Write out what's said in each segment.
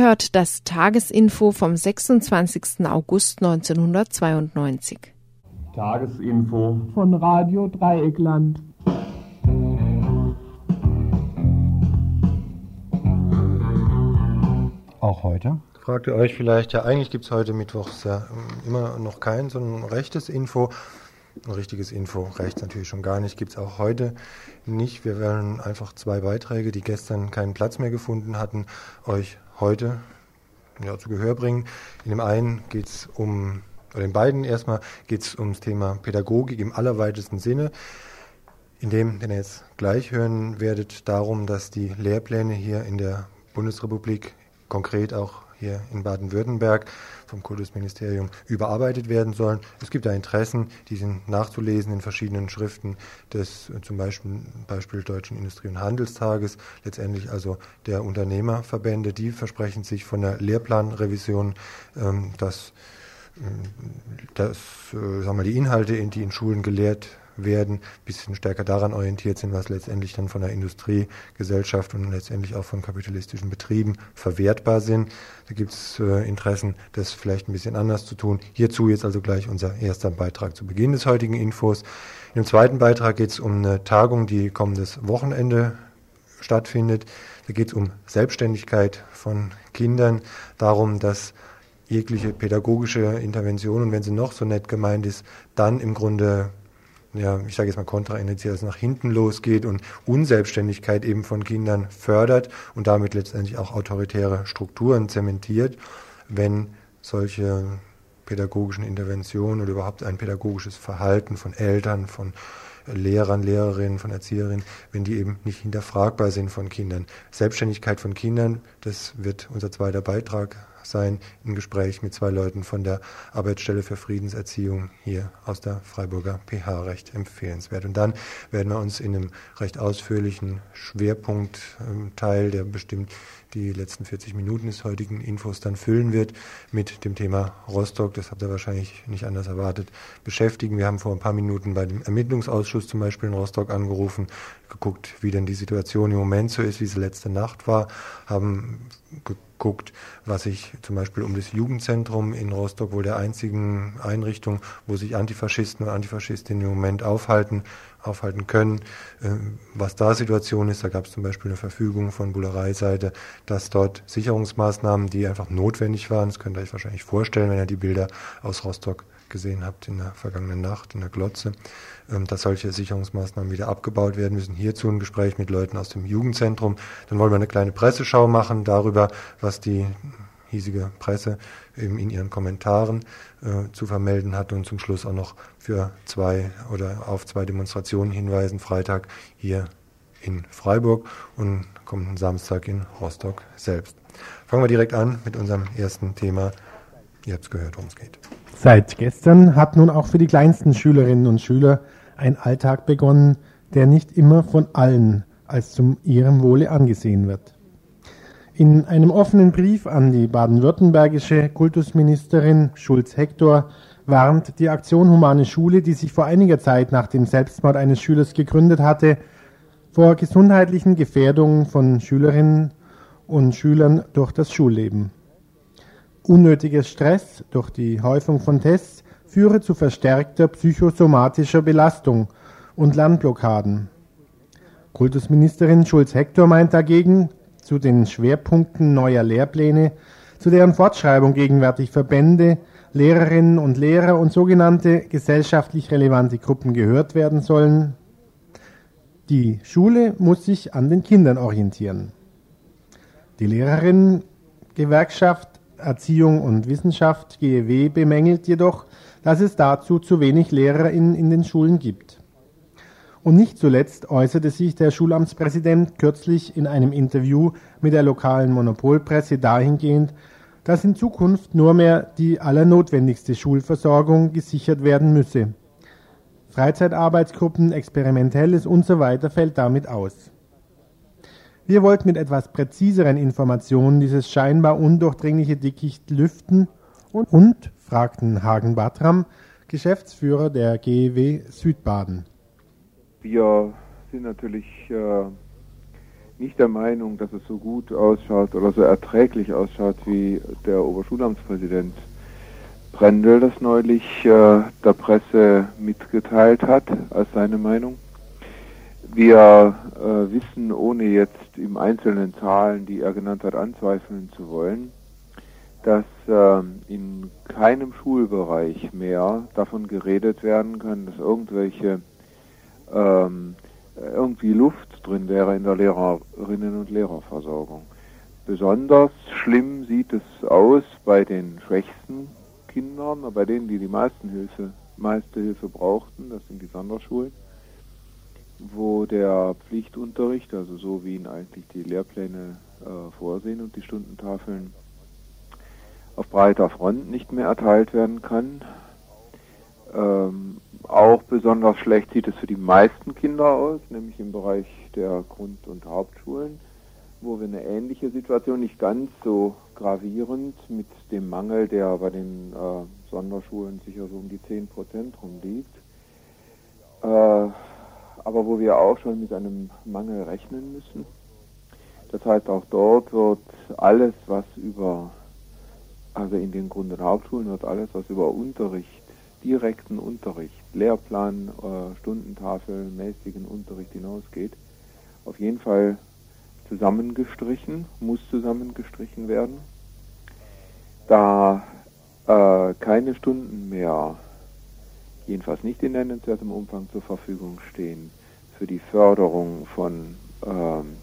Ihr hört das Tagesinfo vom 26. August 1992. Tagesinfo von Radio Dreieckland. Auch heute? Fragt ihr euch vielleicht, ja eigentlich gibt es heute Mittwochs ja immer noch kein so ein rechtes Info. Ein richtiges Info rechts natürlich schon gar nicht, gibt es auch heute nicht. Wir werden einfach zwei Beiträge, die gestern keinen Platz mehr gefunden hatten, euch heute ja, zu Gehör bringen. In dem einen geht es um, oder in beiden erstmal geht es ums Thema Pädagogik im allerweitesten Sinne. In dem, den ihr jetzt gleich hören werdet, darum, dass die Lehrpläne hier in der Bundesrepublik, konkret auch hier in Baden-Württemberg vom Kultusministerium überarbeitet werden sollen. Es gibt da Interessen, die sind nachzulesen in verschiedenen Schriften des zum Beispiel, Beispiel Deutschen Industrie- und Handelstages, letztendlich also der Unternehmerverbände, die versprechen sich von der Lehrplanrevision, ähm, dass, dass äh, sagen wir, die Inhalte, die in Schulen gelehrt werden, ein bisschen stärker daran orientiert sind, was letztendlich dann von der Industriegesellschaft und letztendlich auch von kapitalistischen Betrieben verwertbar sind. Da gibt es äh, Interessen, das vielleicht ein bisschen anders zu tun. Hierzu jetzt also gleich unser erster Beitrag zu Beginn des heutigen Infos. Im zweiten Beitrag geht es um eine Tagung, die kommendes Wochenende stattfindet. Da geht es um Selbstständigkeit von Kindern, darum, dass jegliche pädagogische Intervention und wenn sie noch so nett gemeint ist, dann im Grunde ja, ich sage jetzt mal kontraindiziert, dass nach hinten losgeht und Unselbstständigkeit eben von Kindern fördert und damit letztendlich auch autoritäre Strukturen zementiert, wenn solche pädagogischen Interventionen oder überhaupt ein pädagogisches Verhalten von Eltern, von Lehrern, Lehrerinnen, von Erzieherinnen, wenn die eben nicht hinterfragbar sind von Kindern. Selbstständigkeit von Kindern, das wird unser zweiter Beitrag sein, im Gespräch mit zwei Leuten von der Arbeitsstelle für Friedenserziehung hier aus der Freiburger PH recht empfehlenswert. Und dann werden wir uns in einem recht ausführlichen Schwerpunktteil, der bestimmt die letzten 40 Minuten des heutigen Infos dann füllen wird, mit dem Thema Rostock, das habt ihr wahrscheinlich nicht anders erwartet, beschäftigen. Wir haben vor ein paar Minuten bei dem Ermittlungsausschuss zum Beispiel in Rostock angerufen, geguckt, wie denn die Situation im Moment so ist, wie sie letzte Nacht war, haben geguckt, guckt, was sich zum Beispiel um das Jugendzentrum in Rostock, wohl der einzigen Einrichtung, wo sich Antifaschisten und Antifaschistinnen im Moment aufhalten, aufhalten können, äh, was da Situation ist. Da gab es zum Beispiel eine Verfügung von Bullereiseite, dass dort Sicherungsmaßnahmen, die einfach notwendig waren, das könnt ihr euch wahrscheinlich vorstellen, wenn ihr die Bilder aus Rostock gesehen habt in der vergangenen Nacht in der Glotze, ähm, dass solche Sicherungsmaßnahmen wieder abgebaut werden müssen. Hierzu ein Gespräch mit Leuten aus dem Jugendzentrum. Dann wollen wir eine kleine Presseschau machen darüber, was die hiesige Presse eben in ihren Kommentaren äh, zu vermelden hat und zum Schluss auch noch für zwei oder auf zwei Demonstrationen hinweisen. Freitag hier in Freiburg und kommenden Samstag in Rostock selbst. Fangen wir direkt an mit unserem ersten Thema. Es gehört, worum es geht. Seit gestern hat nun auch für die kleinsten Schülerinnen und Schüler ein Alltag begonnen, der nicht immer von allen als zum ihrem Wohle angesehen wird. In einem offenen Brief an die baden-württembergische Kultusministerin Schulz-Hector warnt die Aktion Humane Schule, die sich vor einiger Zeit nach dem Selbstmord eines Schülers gegründet hatte, vor gesundheitlichen Gefährdungen von Schülerinnen und Schülern durch das Schulleben. Unnötiger Stress durch die Häufung von Tests führe zu verstärkter psychosomatischer Belastung und Lernblockaden. Kultusministerin Schulz-Hector meint dagegen, zu den Schwerpunkten neuer Lehrpläne, zu deren Fortschreibung gegenwärtig Verbände, Lehrerinnen und Lehrer und sogenannte gesellschaftlich relevante Gruppen gehört werden sollen. Die Schule muss sich an den Kindern orientieren. Die Lehrerinnengewerkschaft Erziehung und Wissenschaft GEW bemängelt jedoch, dass es dazu zu wenig LehrerInnen in den Schulen gibt. Und nicht zuletzt äußerte sich der Schulamtspräsident kürzlich in einem Interview mit der lokalen Monopolpresse dahingehend, dass in Zukunft nur mehr die allernotwendigste Schulversorgung gesichert werden müsse. Freizeitarbeitsgruppen, Experimentelles und so fällt damit aus. Wir wollten mit etwas präziseren Informationen dieses scheinbar undurchdringliche Dickicht lüften und, und fragten Hagen Batram, Geschäftsführer der GEW Südbaden. Wir sind natürlich äh, nicht der Meinung, dass es so gut ausschaut oder so erträglich ausschaut, wie der Oberschulamtspräsident Brendel das neulich äh, der Presse mitgeteilt hat als seine Meinung. Wir äh, wissen, ohne jetzt im Einzelnen Zahlen, die er genannt hat, anzweifeln zu wollen, dass äh, in keinem Schulbereich mehr davon geredet werden kann, dass irgendwelche ähm, irgendwie Luft drin wäre in der Lehrerinnen und Lehrerversorgung. Besonders schlimm sieht es aus bei den schwächsten Kindern, bei denen, die die meisten Hilfe, meiste Hilfe brauchten, das sind die Sonderschulen, wo der Pflichtunterricht, also so wie ihn eigentlich die Lehrpläne äh, vorsehen und die Stundentafeln auf breiter Front nicht mehr erteilt werden kann. Ähm, auch besonders schlecht sieht es für die meisten Kinder aus, nämlich im Bereich der Grund- und Hauptschulen, wo wir eine ähnliche Situation, nicht ganz so gravierend mit dem Mangel, der bei den äh, Sonderschulen sicher so um die 10 Prozent rumliegt, äh, aber wo wir auch schon mit einem Mangel rechnen müssen. Das heißt, auch dort wird alles, was über, also in den Grund- und Hauptschulen wird alles, was über Unterricht direkten Unterricht, Lehrplan, äh, Stundentafel, mäßigen Unterricht hinausgeht, auf jeden Fall zusammengestrichen, muss zusammengestrichen werden. Da äh, keine Stunden mehr, jedenfalls nicht in nennenswertem Umfang zur Verfügung stehen für die Förderung von ähm,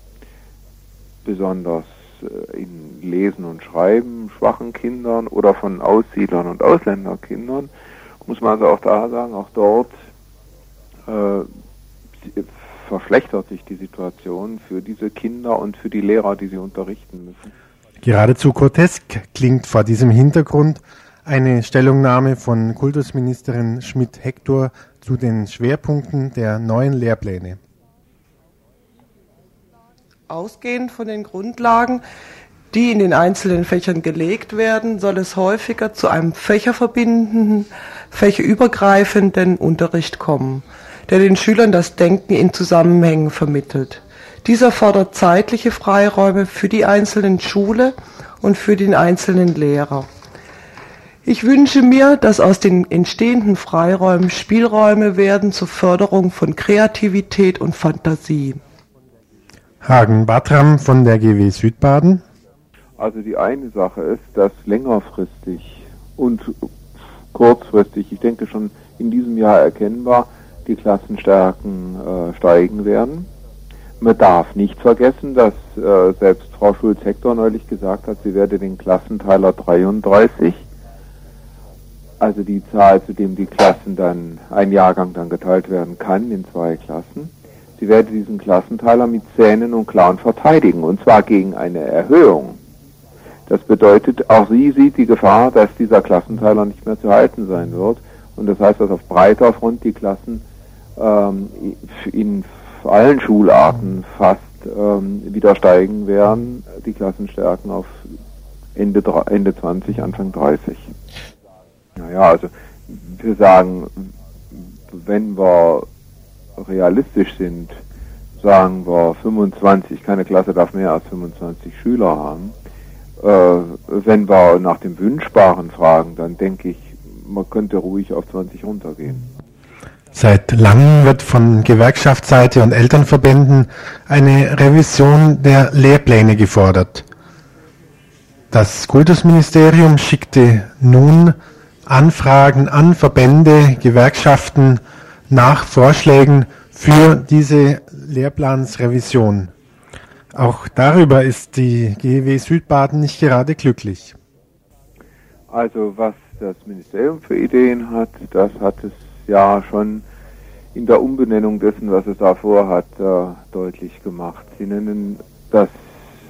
besonders äh, in Lesen und Schreiben schwachen Kindern oder von Aussiedlern und Ausländerkindern, muss man also auch da sagen, auch dort äh, verschlechtert sich die Situation für diese Kinder und für die Lehrer, die sie unterrichten müssen. Geradezu grotesk klingt vor diesem Hintergrund eine Stellungnahme von Kultusministerin Schmidt-Hector zu den Schwerpunkten der neuen Lehrpläne. Ausgehend von den Grundlagen die in den einzelnen Fächern gelegt werden, soll es häufiger zu einem fächerverbindenden, fächerübergreifenden Unterricht kommen, der den Schülern das Denken in Zusammenhängen vermittelt. Dieser fordert zeitliche Freiräume für die einzelnen Schule und für den einzelnen Lehrer. Ich wünsche mir, dass aus den entstehenden Freiräumen Spielräume werden zur Förderung von Kreativität und Fantasie. Hagen Batram von der GW Südbaden. Also die eine Sache ist, dass längerfristig und kurzfristig, ich denke schon in diesem Jahr erkennbar, die Klassenstärken äh, steigen werden. Man darf nicht vergessen, dass äh, selbst Frau Schulz-Hector neulich gesagt hat, sie werde den Klassenteiler 33, also die Zahl, zu dem die Klassen dann, ein Jahrgang dann geteilt werden kann in zwei Klassen, sie werde diesen Klassenteiler mit Zähnen und Klauen verteidigen, und zwar gegen eine Erhöhung das bedeutet, auch sie sieht die Gefahr, dass dieser Klassenteiler nicht mehr zu halten sein wird. Und das heißt, dass auf breiter Front die Klassen ähm, in allen Schularten fast ähm, wieder steigen werden, die Klassenstärken auf Ende, Ende 20, Anfang 30. Naja, also wir sagen, wenn wir realistisch sind, sagen wir 25, keine Klasse darf mehr als 25 Schüler haben äh, wenn wir nach dem Wünschbaren fragen, dann denke ich, man könnte ruhig auf 20 runtergehen. Seit langem wird von Gewerkschaftsseite und Elternverbänden eine Revision der Lehrpläne gefordert. Das Kultusministerium schickte nun Anfragen an Verbände, Gewerkschaften nach Vorschlägen für diese Lehrplansrevision. Auch darüber ist die GW Südbaden nicht gerade glücklich. Also was das Ministerium für Ideen hat, das hat es ja schon in der Umbenennung dessen, was es da vorhat, äh, deutlich gemacht. Sie nennen das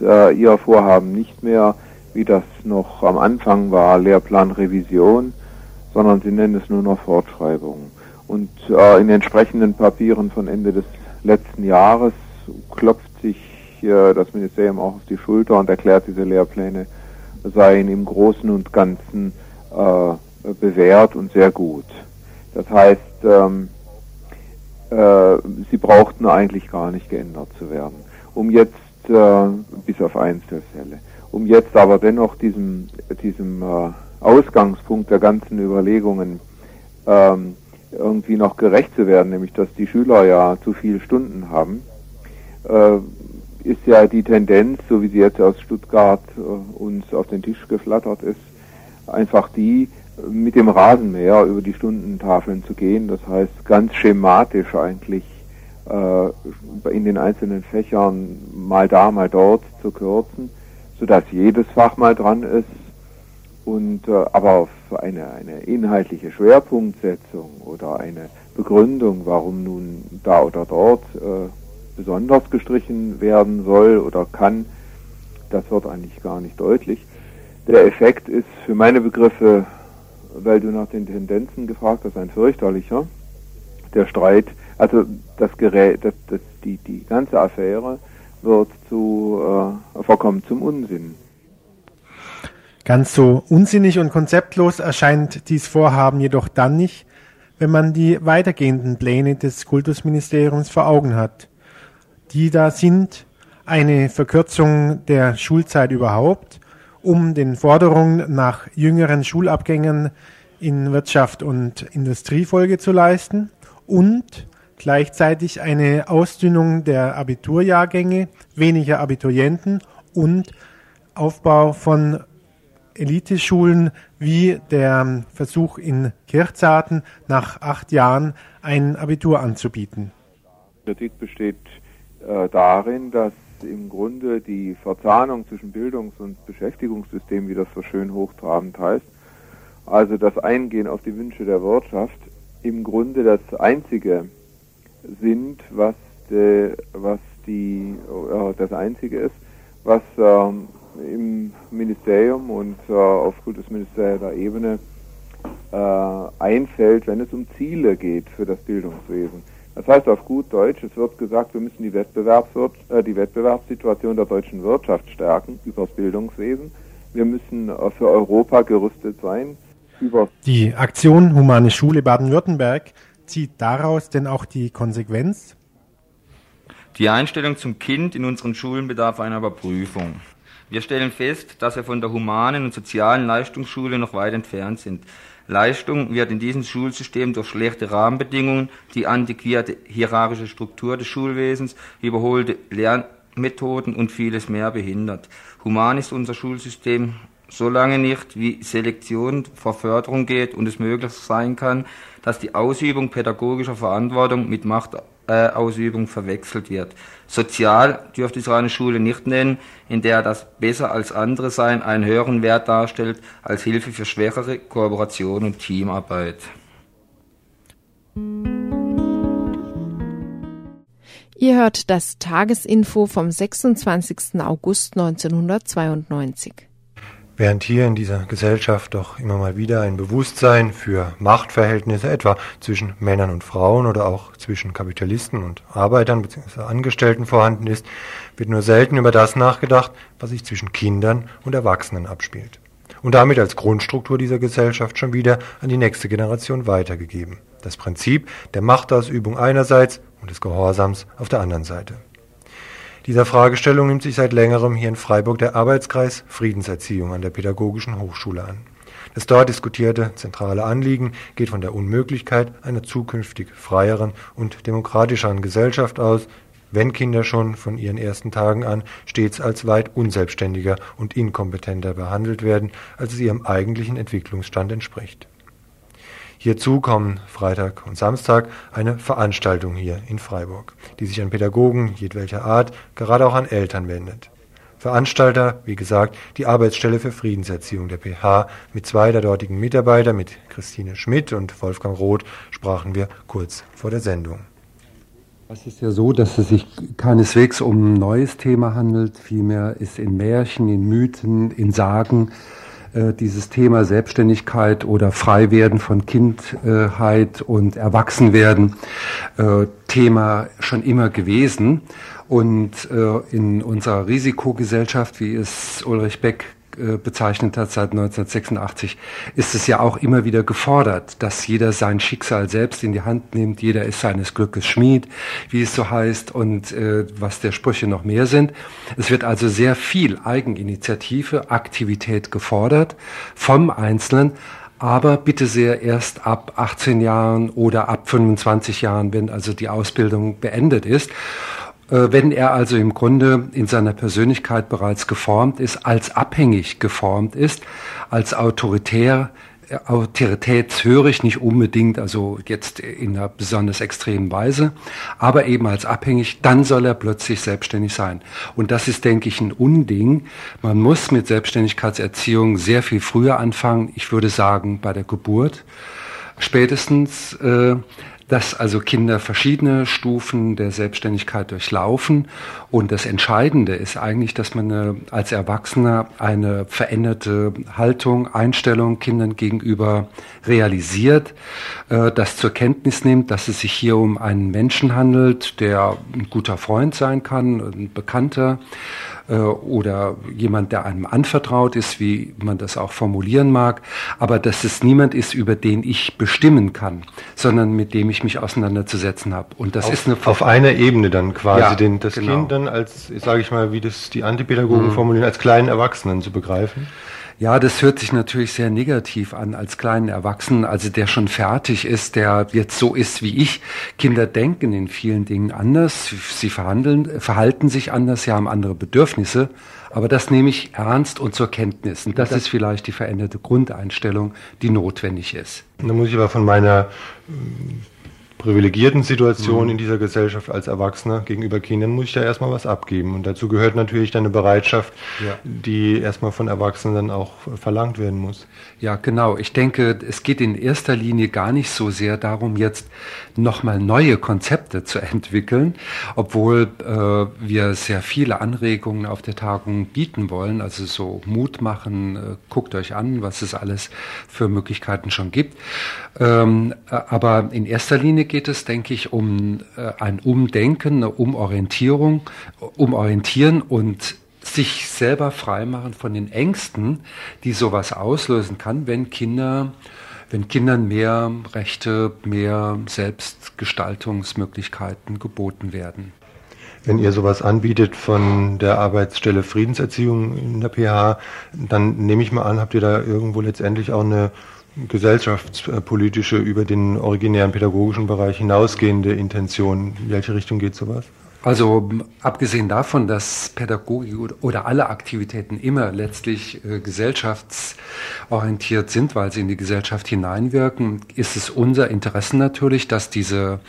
äh, ihr Vorhaben nicht mehr, wie das noch am Anfang war, Lehrplanrevision, sondern sie nennen es nur noch Fortschreibung. Und äh, in entsprechenden Papieren von Ende des letzten Jahres klopft sich hier das Ministerium auch auf die Schulter und erklärt, diese Lehrpläne seien im Großen und Ganzen äh, bewährt und sehr gut. Das heißt, ähm, äh, sie brauchten eigentlich gar nicht geändert zu werden. Um jetzt äh, bis auf Einzelfälle. Um jetzt aber dennoch diesem, diesem äh, Ausgangspunkt der ganzen Überlegungen ähm, irgendwie noch gerecht zu werden, nämlich dass die Schüler ja zu viele Stunden haben, äh, ist ja die Tendenz, so wie sie jetzt aus Stuttgart äh, uns auf den Tisch geflattert ist, einfach die, mit dem Rasenmäher über die Stundentafeln zu gehen. Das heißt, ganz schematisch eigentlich äh, in den einzelnen Fächern mal da, mal dort zu kürzen, sodass jedes Fach mal dran ist und äh, aber auf eine, eine inhaltliche Schwerpunktsetzung oder eine Begründung, warum nun da oder dort äh, besonders gestrichen werden soll oder kann, das wird eigentlich gar nicht deutlich. Der Effekt ist für meine Begriffe, weil du nach den Tendenzen gefragt hast, ein fürchterlicher. Der Streit, also das Gerät, das, das, die, die ganze Affäre wird zu, äh, verkommen zum Unsinn. Ganz so unsinnig und konzeptlos erscheint dies Vorhaben jedoch dann nicht, wenn man die weitergehenden Pläne des Kultusministeriums vor Augen hat. Die da sind eine Verkürzung der Schulzeit überhaupt, um den Forderungen nach jüngeren Schulabgängern in Wirtschaft und Industrie Folge zu leisten und gleichzeitig eine Ausdünnung der Abiturjahrgänge, weniger Abiturienten und Aufbau von Eliteschulen wie der Versuch in Kirchzarten nach acht Jahren ein Abitur anzubieten. Kritik besteht äh, darin, dass im Grunde die Verzahnung zwischen Bildungs- und Beschäftigungssystem, wie das so schön hochtrabend heißt, also das Eingehen auf die Wünsche der Wirtschaft, im Grunde das einzige sind, was, de, was die, äh, das einzige ist, was ähm, im Ministerium und äh, auf kultusministerieller Ebene äh, einfällt, wenn es um Ziele geht für das Bildungswesen. Das heißt auf gut Deutsch, es wird gesagt, wir müssen die, Wettbewerbswir äh, die Wettbewerbssituation der deutschen Wirtschaft stärken übers Bildungswesen. Wir müssen äh, für Europa gerüstet sein. Über die Aktion Humane Schule Baden-Württemberg zieht daraus denn auch die Konsequenz? Die Einstellung zum Kind in unseren Schulen bedarf einer Überprüfung. Wir stellen fest, dass wir von der humanen und sozialen Leistungsschule noch weit entfernt sind. Leistung wird in diesem Schulsystem durch schlechte Rahmenbedingungen, die antiquierte hierarchische Struktur des Schulwesens, überholte Lernmethoden und vieles mehr behindert. Human ist unser Schulsystem solange nicht wie Selektion vor Förderung geht und es möglich sein kann, dass die Ausübung pädagogischer Verantwortung mit Machtausübung verwechselt wird. Sozial dürfte es eine Schule nicht nennen, in der das besser als andere sein einen höheren Wert darstellt als Hilfe für schwächere Kooperation und Teamarbeit. Ihr hört das Tagesinfo vom 26. August 1992. Während hier in dieser Gesellschaft doch immer mal wieder ein Bewusstsein für Machtverhältnisse etwa zwischen Männern und Frauen oder auch zwischen Kapitalisten und Arbeitern bzw. Angestellten vorhanden ist, wird nur selten über das nachgedacht, was sich zwischen Kindern und Erwachsenen abspielt. Und damit als Grundstruktur dieser Gesellschaft schon wieder an die nächste Generation weitergegeben. Das Prinzip der Machtausübung einerseits und des Gehorsams auf der anderen Seite. Dieser Fragestellung nimmt sich seit längerem hier in Freiburg der Arbeitskreis Friedenserziehung an der Pädagogischen Hochschule an. Das dort diskutierte zentrale Anliegen geht von der Unmöglichkeit einer zukünftig freieren und demokratischeren Gesellschaft aus, wenn Kinder schon von ihren ersten Tagen an stets als weit unselbstständiger und inkompetenter behandelt werden, als es ihrem eigentlichen Entwicklungsstand entspricht. Hierzu kommen Freitag und Samstag eine Veranstaltung hier in Freiburg, die sich an Pädagogen jedwelcher Art, gerade auch an Eltern wendet. Veranstalter, wie gesagt, die Arbeitsstelle für Friedenserziehung der PH. Mit zwei der dortigen Mitarbeiter, mit Christine Schmidt und Wolfgang Roth, sprachen wir kurz vor der Sendung. Es ist ja so, dass es sich keineswegs um ein neues Thema handelt, vielmehr ist in Märchen, in Mythen, in Sagen dieses Thema Selbstständigkeit oder Freiwerden von Kindheit und Erwachsenwerden äh, Thema schon immer gewesen. Und äh, in unserer Risikogesellschaft, wie es Ulrich Beck äh, bezeichnet hat seit 1986, ist es ja auch immer wieder gefordert, dass jeder sein Schicksal selbst in die Hand nimmt, jeder ist seines Glückes Schmied, wie es so heißt, und äh, was der Sprüche noch mehr sind. Es wird also sehr viel Eigeninitiative, Aktivität gefordert vom Einzelnen, aber bitte sehr erst ab 18 Jahren oder ab 25 Jahren, wenn also die Ausbildung beendet ist. Äh, wenn er also im Grunde in seiner Persönlichkeit bereits geformt ist, als abhängig geformt ist, als autoritär, äh, autoritätshörig, nicht unbedingt, also jetzt in einer besonders extremen Weise, aber eben als abhängig, dann soll er plötzlich selbstständig sein. Und das ist, denke ich, ein Unding. Man muss mit Selbstständigkeitserziehung sehr viel früher anfangen. Ich würde sagen, bei der Geburt spätestens. Äh, dass also Kinder verschiedene Stufen der Selbstständigkeit durchlaufen. Und das Entscheidende ist eigentlich, dass man äh, als Erwachsener eine veränderte Haltung, Einstellung Kindern gegenüber realisiert, äh, das zur Kenntnis nimmt, dass es sich hier um einen Menschen handelt, der ein guter Freund sein kann, ein Bekannter, oder jemand, der einem anvertraut ist, wie man das auch formulieren mag, aber dass es niemand ist, über den ich bestimmen kann, sondern mit dem ich mich auseinanderzusetzen habe. Und das auf, ist eine auf einer Ebene dann quasi ja, den, das genau. Kind dann als, sage ich mal, wie das die Antipädagogen mhm. formulieren, als kleinen Erwachsenen zu begreifen. Ja, das hört sich natürlich sehr negativ an als kleinen Erwachsenen, also der schon fertig ist, der jetzt so ist wie ich. Kinder denken in vielen Dingen anders, sie verhandeln, verhalten sich anders, sie haben andere Bedürfnisse, aber das nehme ich ernst und zur Kenntnis. Und das, das ist vielleicht die veränderte Grundeinstellung, die notwendig ist. Da muss ich aber von meiner privilegierten Situation mhm. in dieser Gesellschaft als Erwachsener gegenüber Kindern muss ich da erstmal was abgeben. Und dazu gehört natürlich dann eine Bereitschaft, ja. die erstmal von Erwachsenen dann auch verlangt werden muss. Ja, genau. Ich denke, es geht in erster Linie gar nicht so sehr darum, jetzt nochmal neue Konzepte zu entwickeln, obwohl äh, wir sehr viele Anregungen auf der Tagung bieten wollen. Also so Mut machen, äh, guckt euch an, was es alles für Möglichkeiten schon gibt. Ähm, äh, aber in erster Linie geht es, denke ich, um äh, ein Umdenken, eine Umorientierung, umorientieren und sich selber freimachen von den Ängsten, die sowas auslösen kann, wenn Kinder, wenn Kindern mehr Rechte, mehr Selbstgestaltungsmöglichkeiten geboten werden. Wenn ihr sowas anbietet von der Arbeitsstelle Friedenserziehung in der PH, dann nehme ich mal an, habt ihr da irgendwo letztendlich auch eine gesellschaftspolitische, über den originären pädagogischen Bereich hinausgehende Intention. In welche Richtung geht sowas? Also abgesehen davon, dass Pädagogik oder alle Aktivitäten immer letztlich äh, gesellschaftsorientiert sind, weil sie in die Gesellschaft hineinwirken, ist es unser Interesse natürlich, dass diese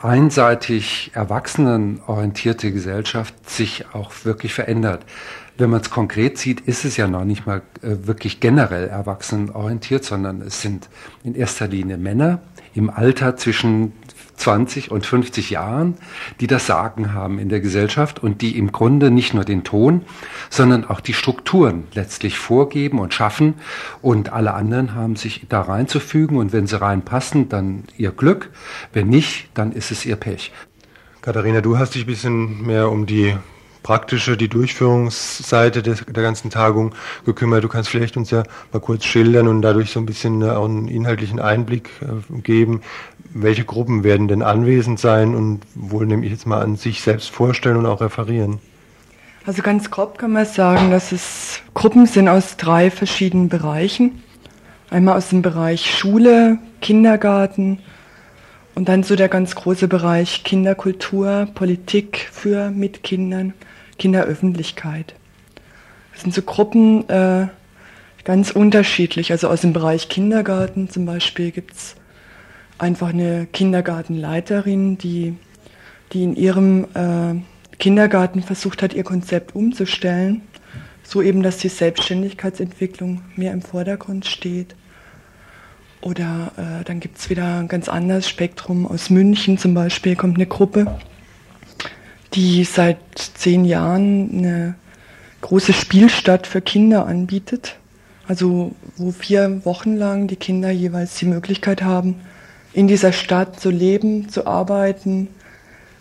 einseitig erwachsenenorientierte Gesellschaft sich auch wirklich verändert. Wenn man es konkret sieht, ist es ja noch nicht mal äh, wirklich generell erwachsenenorientiert, sondern es sind in erster Linie Männer im Alter zwischen 20 und 50 Jahren, die das Sagen haben in der Gesellschaft und die im Grunde nicht nur den Ton, sondern auch die Strukturen letztlich vorgeben und schaffen. Und alle anderen haben sich da reinzufügen und wenn sie reinpassen, dann ihr Glück. Wenn nicht, dann ist es ihr Pech. Katharina, du hast dich ein bisschen mehr um die praktische, die Durchführungsseite des, der ganzen Tagung gekümmert. Du kannst vielleicht uns ja mal kurz schildern und dadurch so ein bisschen äh, auch einen inhaltlichen Einblick äh, geben. Welche Gruppen werden denn anwesend sein und wohl nehme ich jetzt mal an sich selbst vorstellen und auch referieren? Also ganz grob kann man sagen, dass es Gruppen sind aus drei verschiedenen Bereichen. Einmal aus dem Bereich Schule, Kindergarten und dann so der ganz große Bereich Kinderkultur, Politik für mit Kindern Kinderöffentlichkeit. Das sind so Gruppen äh, ganz unterschiedlich. Also aus dem Bereich Kindergarten zum Beispiel gibt es einfach eine Kindergartenleiterin, die, die in ihrem äh, Kindergarten versucht hat, ihr Konzept umzustellen, so eben, dass die Selbstständigkeitsentwicklung mehr im Vordergrund steht. Oder äh, dann gibt es wieder ein ganz anderes Spektrum. Aus München zum Beispiel kommt eine Gruppe, die seit zehn Jahren eine große Spielstadt für Kinder anbietet. Also wo vier Wochen lang die Kinder jeweils die Möglichkeit haben, in dieser Stadt zu leben, zu arbeiten,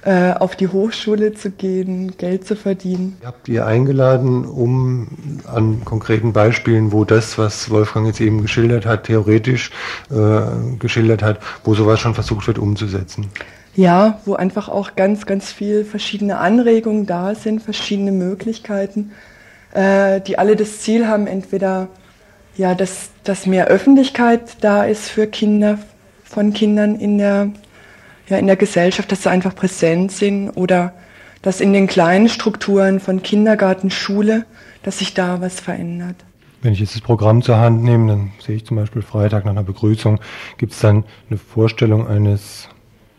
äh, auf die Hochschule zu gehen, Geld zu verdienen. Habt ihr eingeladen, um an konkreten Beispielen, wo das, was Wolfgang jetzt eben geschildert hat, theoretisch äh, geschildert hat, wo sowas schon versucht wird umzusetzen? Ja, wo einfach auch ganz, ganz viel verschiedene Anregungen da sind, verschiedene Möglichkeiten, äh, die alle das Ziel haben, entweder ja, dass, dass mehr Öffentlichkeit da ist für Kinder, von Kindern in der ja, in der Gesellschaft, dass sie einfach präsent sind oder dass in den kleinen Strukturen von Kindergarten, Schule, dass sich da was verändert. Wenn ich jetzt das Programm zur Hand nehme, dann sehe ich zum Beispiel Freitag nach einer Begrüßung, gibt es dann eine Vorstellung eines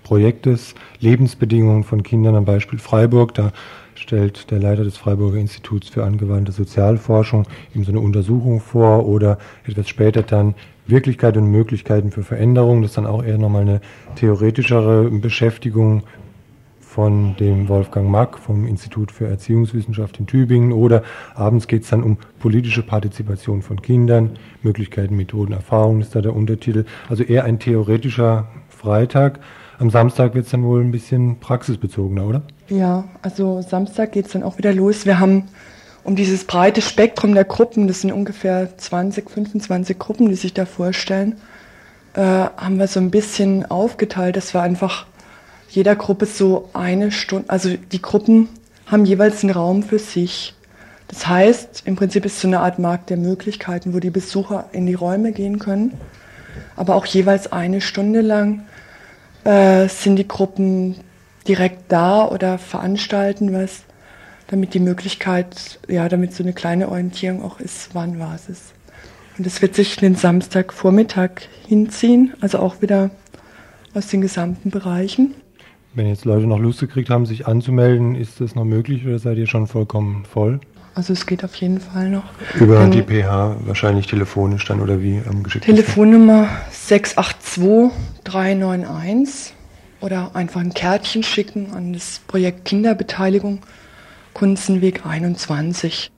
Projektes, Lebensbedingungen von Kindern am Beispiel Freiburg. Da stellt der Leiter des Freiburger Instituts für angewandte Sozialforschung ihm so eine Untersuchung vor oder etwas später dann Wirklichkeit und Möglichkeiten für Veränderung. Das ist dann auch eher nochmal eine theoretischere Beschäftigung von dem Wolfgang Mack vom Institut für Erziehungswissenschaft in Tübingen oder abends geht es dann um politische Partizipation von Kindern, Möglichkeiten, Methoden, Erfahrungen ist da der Untertitel. Also eher ein theoretischer Freitag. Am Samstag wird es dann wohl ein bisschen praxisbezogener, oder? Ja, also Samstag geht es dann auch wieder los. Wir haben um dieses breite Spektrum der Gruppen, das sind ungefähr 20, 25 Gruppen, die sich da vorstellen, äh, haben wir so ein bisschen aufgeteilt, dass wir einfach jeder Gruppe so eine Stunde, also die Gruppen haben jeweils einen Raum für sich. Das heißt, im Prinzip ist es so eine Art Markt der Möglichkeiten, wo die Besucher in die Räume gehen können. Aber auch jeweils eine Stunde lang äh, sind die Gruppen direkt da oder veranstalten was damit die Möglichkeit, ja, damit so eine kleine Orientierung auch ist, wann war es. Und es wird sich den Samstagvormittag hinziehen, also auch wieder aus den gesamten Bereichen. Wenn jetzt Leute noch Lust gekriegt haben, sich anzumelden, ist das noch möglich oder seid ihr schon vollkommen voll? Also es geht auf jeden Fall noch. Über die PH wahrscheinlich telefonisch dann oder wie am geschicktesten? Telefonnummer 682 391 oder einfach ein Kärtchen schicken an das Projekt Kinderbeteiligung Kunzenweg 21.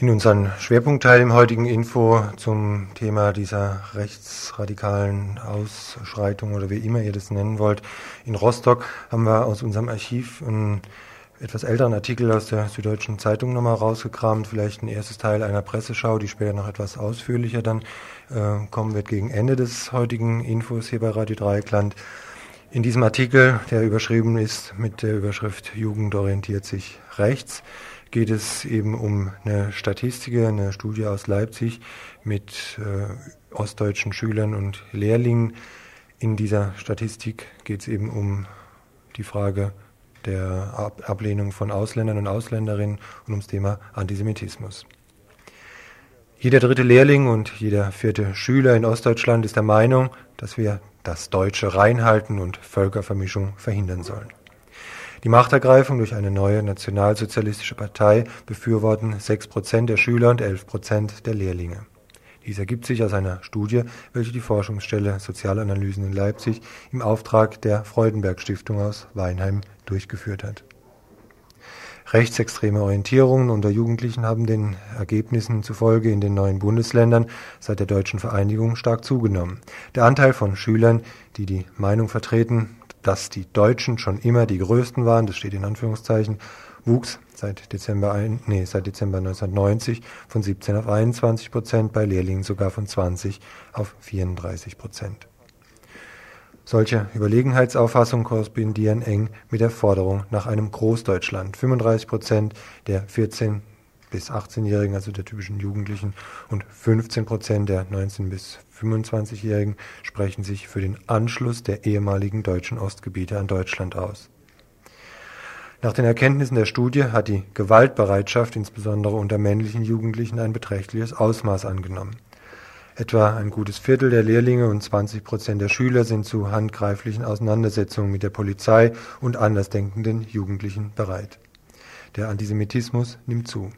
In unseren Schwerpunktteil im heutigen Info zum Thema dieser rechtsradikalen Ausschreitung oder wie immer ihr das nennen wollt in Rostock haben wir aus unserem Archiv einen etwas älteren Artikel aus der Süddeutschen Zeitung nochmal rausgekramt, vielleicht ein erstes Teil einer Presseschau, die später noch etwas ausführlicher dann äh, kommen wird gegen Ende des heutigen Infos hier bei Radio Dreieckland. In diesem Artikel, der überschrieben ist mit der Überschrift Jugend orientiert sich rechts, geht es eben um eine Statistik, eine Studie aus Leipzig mit äh, ostdeutschen Schülern und Lehrlingen. In dieser Statistik geht es eben um die Frage der Ab Ablehnung von Ausländern und Ausländerinnen und ums Thema Antisemitismus. Jeder dritte Lehrling und jeder vierte Schüler in Ostdeutschland ist der Meinung, dass wir das Deutsche reinhalten und Völkervermischung verhindern sollen. Die Machtergreifung durch eine neue nationalsozialistische Partei befürworten 6 Prozent der Schüler und 11 Prozent der Lehrlinge. Dies ergibt sich aus einer Studie, welche die Forschungsstelle Sozialanalysen in Leipzig im Auftrag der Freudenberg Stiftung aus Weinheim durchgeführt hat. Rechtsextreme Orientierungen unter Jugendlichen haben den Ergebnissen zufolge in den neuen Bundesländern seit der deutschen Vereinigung stark zugenommen. Der Anteil von Schülern, die die Meinung vertreten, dass die Deutschen schon immer die Größten waren, das steht in Anführungszeichen, wuchs seit Dezember, ein, nee, seit Dezember 1990 von 17 auf 21 Prozent, bei Lehrlingen sogar von 20 auf 34 Prozent. Solche Überlegenheitsauffassungen korrespondieren eng mit der Forderung nach einem Großdeutschland. 35 Prozent der 14 bis 18-Jährigen, also der typischen Jugendlichen, und 15 Prozent der 19 bis 25-Jährigen sprechen sich für den Anschluss der ehemaligen deutschen Ostgebiete an Deutschland aus. Nach den Erkenntnissen der Studie hat die Gewaltbereitschaft insbesondere unter männlichen Jugendlichen ein beträchtliches Ausmaß angenommen. Etwa ein gutes Viertel der Lehrlinge und 20 Prozent der Schüler sind zu handgreiflichen Auseinandersetzungen mit der Polizei und andersdenkenden Jugendlichen bereit. Der Antisemitismus nimmt zu.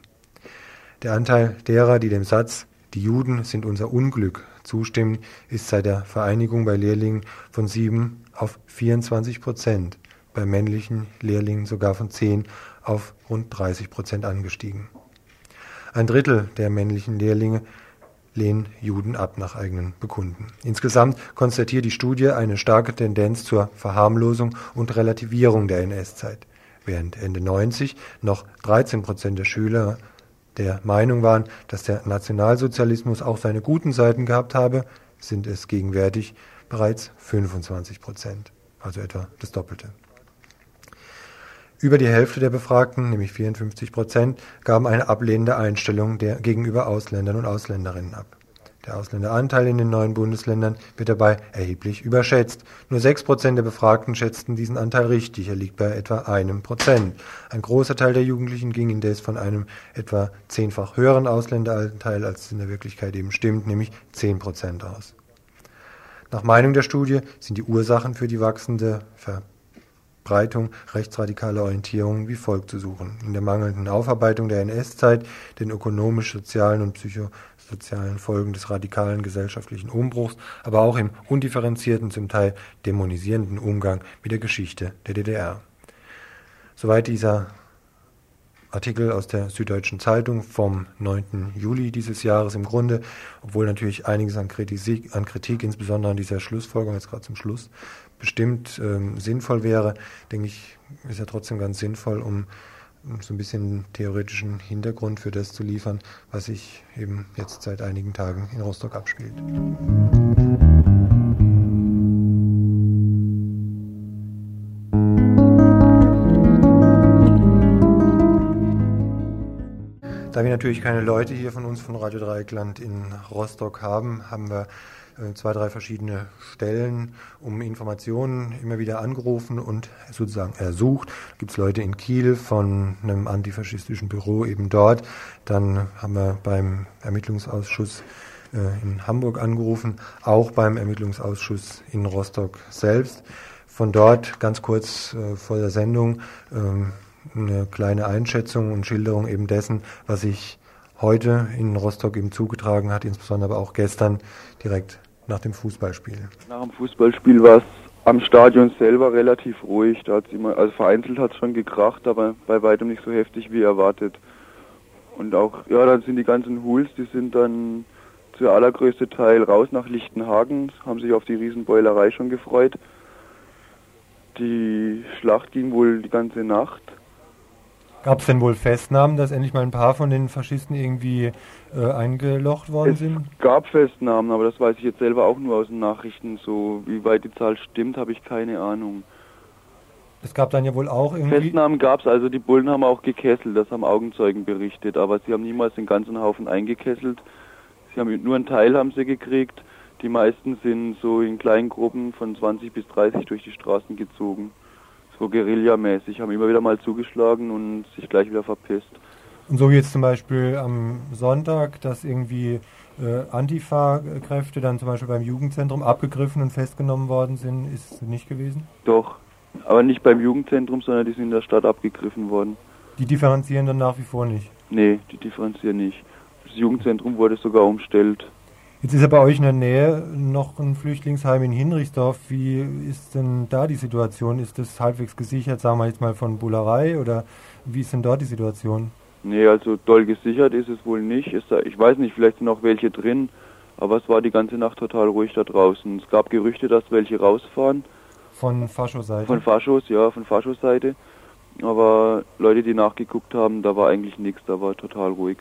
Der Anteil derer, die dem Satz Die Juden sind unser Unglück zustimmen, ist seit der Vereinigung bei Lehrlingen von 7 auf 24 Prozent, bei männlichen Lehrlingen sogar von 10 auf rund 30 Prozent angestiegen. Ein Drittel der männlichen Lehrlinge lehnen Juden ab nach eigenen Bekunden. Insgesamt konstatiert die Studie eine starke Tendenz zur Verharmlosung und Relativierung der NS-Zeit. Während Ende 90 noch 13 Prozent der Schüler der Meinung waren, dass der Nationalsozialismus auch seine guten Seiten gehabt habe, sind es gegenwärtig bereits 25 Prozent, also etwa das Doppelte. Über die Hälfte der Befragten, nämlich 54 Prozent, gaben eine ablehnende Einstellung der, gegenüber Ausländern und Ausländerinnen ab. Der Ausländeranteil in den neuen Bundesländern wird dabei erheblich überschätzt. Nur sechs Prozent der Befragten schätzten diesen Anteil richtig. Er liegt bei etwa einem Prozent. Ein großer Teil der Jugendlichen ging indes von einem etwa zehnfach höheren Ausländeranteil, als es in der Wirklichkeit eben stimmt, nämlich zehn Prozent aus. Nach Meinung der Studie sind die Ursachen für die wachsende Ver Verbreitung rechtsradikaler Orientierungen wie folgt zu suchen: In der mangelnden Aufarbeitung der NS-Zeit, den ökonomisch-sozialen und psychosozialen Folgen des radikalen gesellschaftlichen Umbruchs, aber auch im undifferenzierten, zum Teil dämonisierenden Umgang mit der Geschichte der DDR. Soweit dieser Artikel aus der Süddeutschen Zeitung vom 9. Juli dieses Jahres im Grunde, obwohl natürlich einiges an Kritik, an Kritik insbesondere an dieser Schlussfolgerung jetzt gerade zum Schluss bestimmt ähm, sinnvoll wäre, denke ich, ist ja trotzdem ganz sinnvoll, um, so ein bisschen theoretischen Hintergrund für das zu liefern, was sich eben jetzt seit einigen Tagen in Rostock abspielt. Da wir natürlich keine Leute hier von uns von Radio Dreieckland in Rostock haben, haben wir zwei, drei verschiedene Stellen um Informationen immer wieder angerufen und sozusagen ersucht. Gibt es Leute in Kiel von einem antifaschistischen Büro eben dort. Dann haben wir beim Ermittlungsausschuss äh, in Hamburg angerufen, auch beim Ermittlungsausschuss in Rostock selbst. Von dort ganz kurz äh, vor der Sendung ähm, eine kleine Einschätzung und Schilderung eben dessen, was sich heute in Rostock eben zugetragen hat, insbesondere aber auch gestern direkt nach dem Fußballspiel? Nach dem Fußballspiel war es am Stadion selber relativ ruhig. Da hat's immer, also vereinzelt hat es schon gekracht, aber bei weitem nicht so heftig wie erwartet. Und auch, ja, dann sind die ganzen Hools, die sind dann zu allergrößte Teil raus nach Lichtenhagen, haben sich auf die Riesenbeulerei schon gefreut. Die Schlacht ging wohl die ganze Nacht. Gab es denn wohl Festnahmen, dass endlich mal ein paar von den Faschisten irgendwie äh, eingelocht worden es sind? Es gab Festnahmen, aber das weiß ich jetzt selber auch nur aus den Nachrichten. So wie weit die Zahl stimmt, habe ich keine Ahnung. Es gab dann ja wohl auch irgendwie... Festnahmen gab es, also die Bullen haben auch gekesselt, das haben Augenzeugen berichtet, aber sie haben niemals den ganzen Haufen eingekesselt. Sie haben nur einen Teil haben sie gekriegt. Die meisten sind so in kleinen Gruppen von 20 bis 30 durch die Straßen gezogen so Guerillamäßig, haben immer wieder mal zugeschlagen und sich gleich wieder verpisst. Und so wie jetzt zum Beispiel am Sonntag, dass irgendwie äh, Antifa-Kräfte dann zum Beispiel beim Jugendzentrum abgegriffen und festgenommen worden sind, ist nicht gewesen? Doch, aber nicht beim Jugendzentrum, sondern die sind in der Stadt abgegriffen worden. Die differenzieren dann nach wie vor nicht? Nee, die differenzieren nicht. Das Jugendzentrum wurde sogar umstellt. Jetzt ist ja bei euch in der Nähe noch ein Flüchtlingsheim in Hinrichsdorf. Wie ist denn da die Situation? Ist das halbwegs gesichert, sagen wir jetzt mal von Bullerei oder wie ist denn dort die Situation? Nee, also doll gesichert ist es wohl nicht. Ich weiß nicht, vielleicht sind auch welche drin, aber es war die ganze Nacht total ruhig da draußen. Es gab Gerüchte, dass welche rausfahren. Von Faschoseite? Von Faschos, ja, von Faschoseite. Aber Leute, die nachgeguckt haben, da war eigentlich nichts, da war total ruhig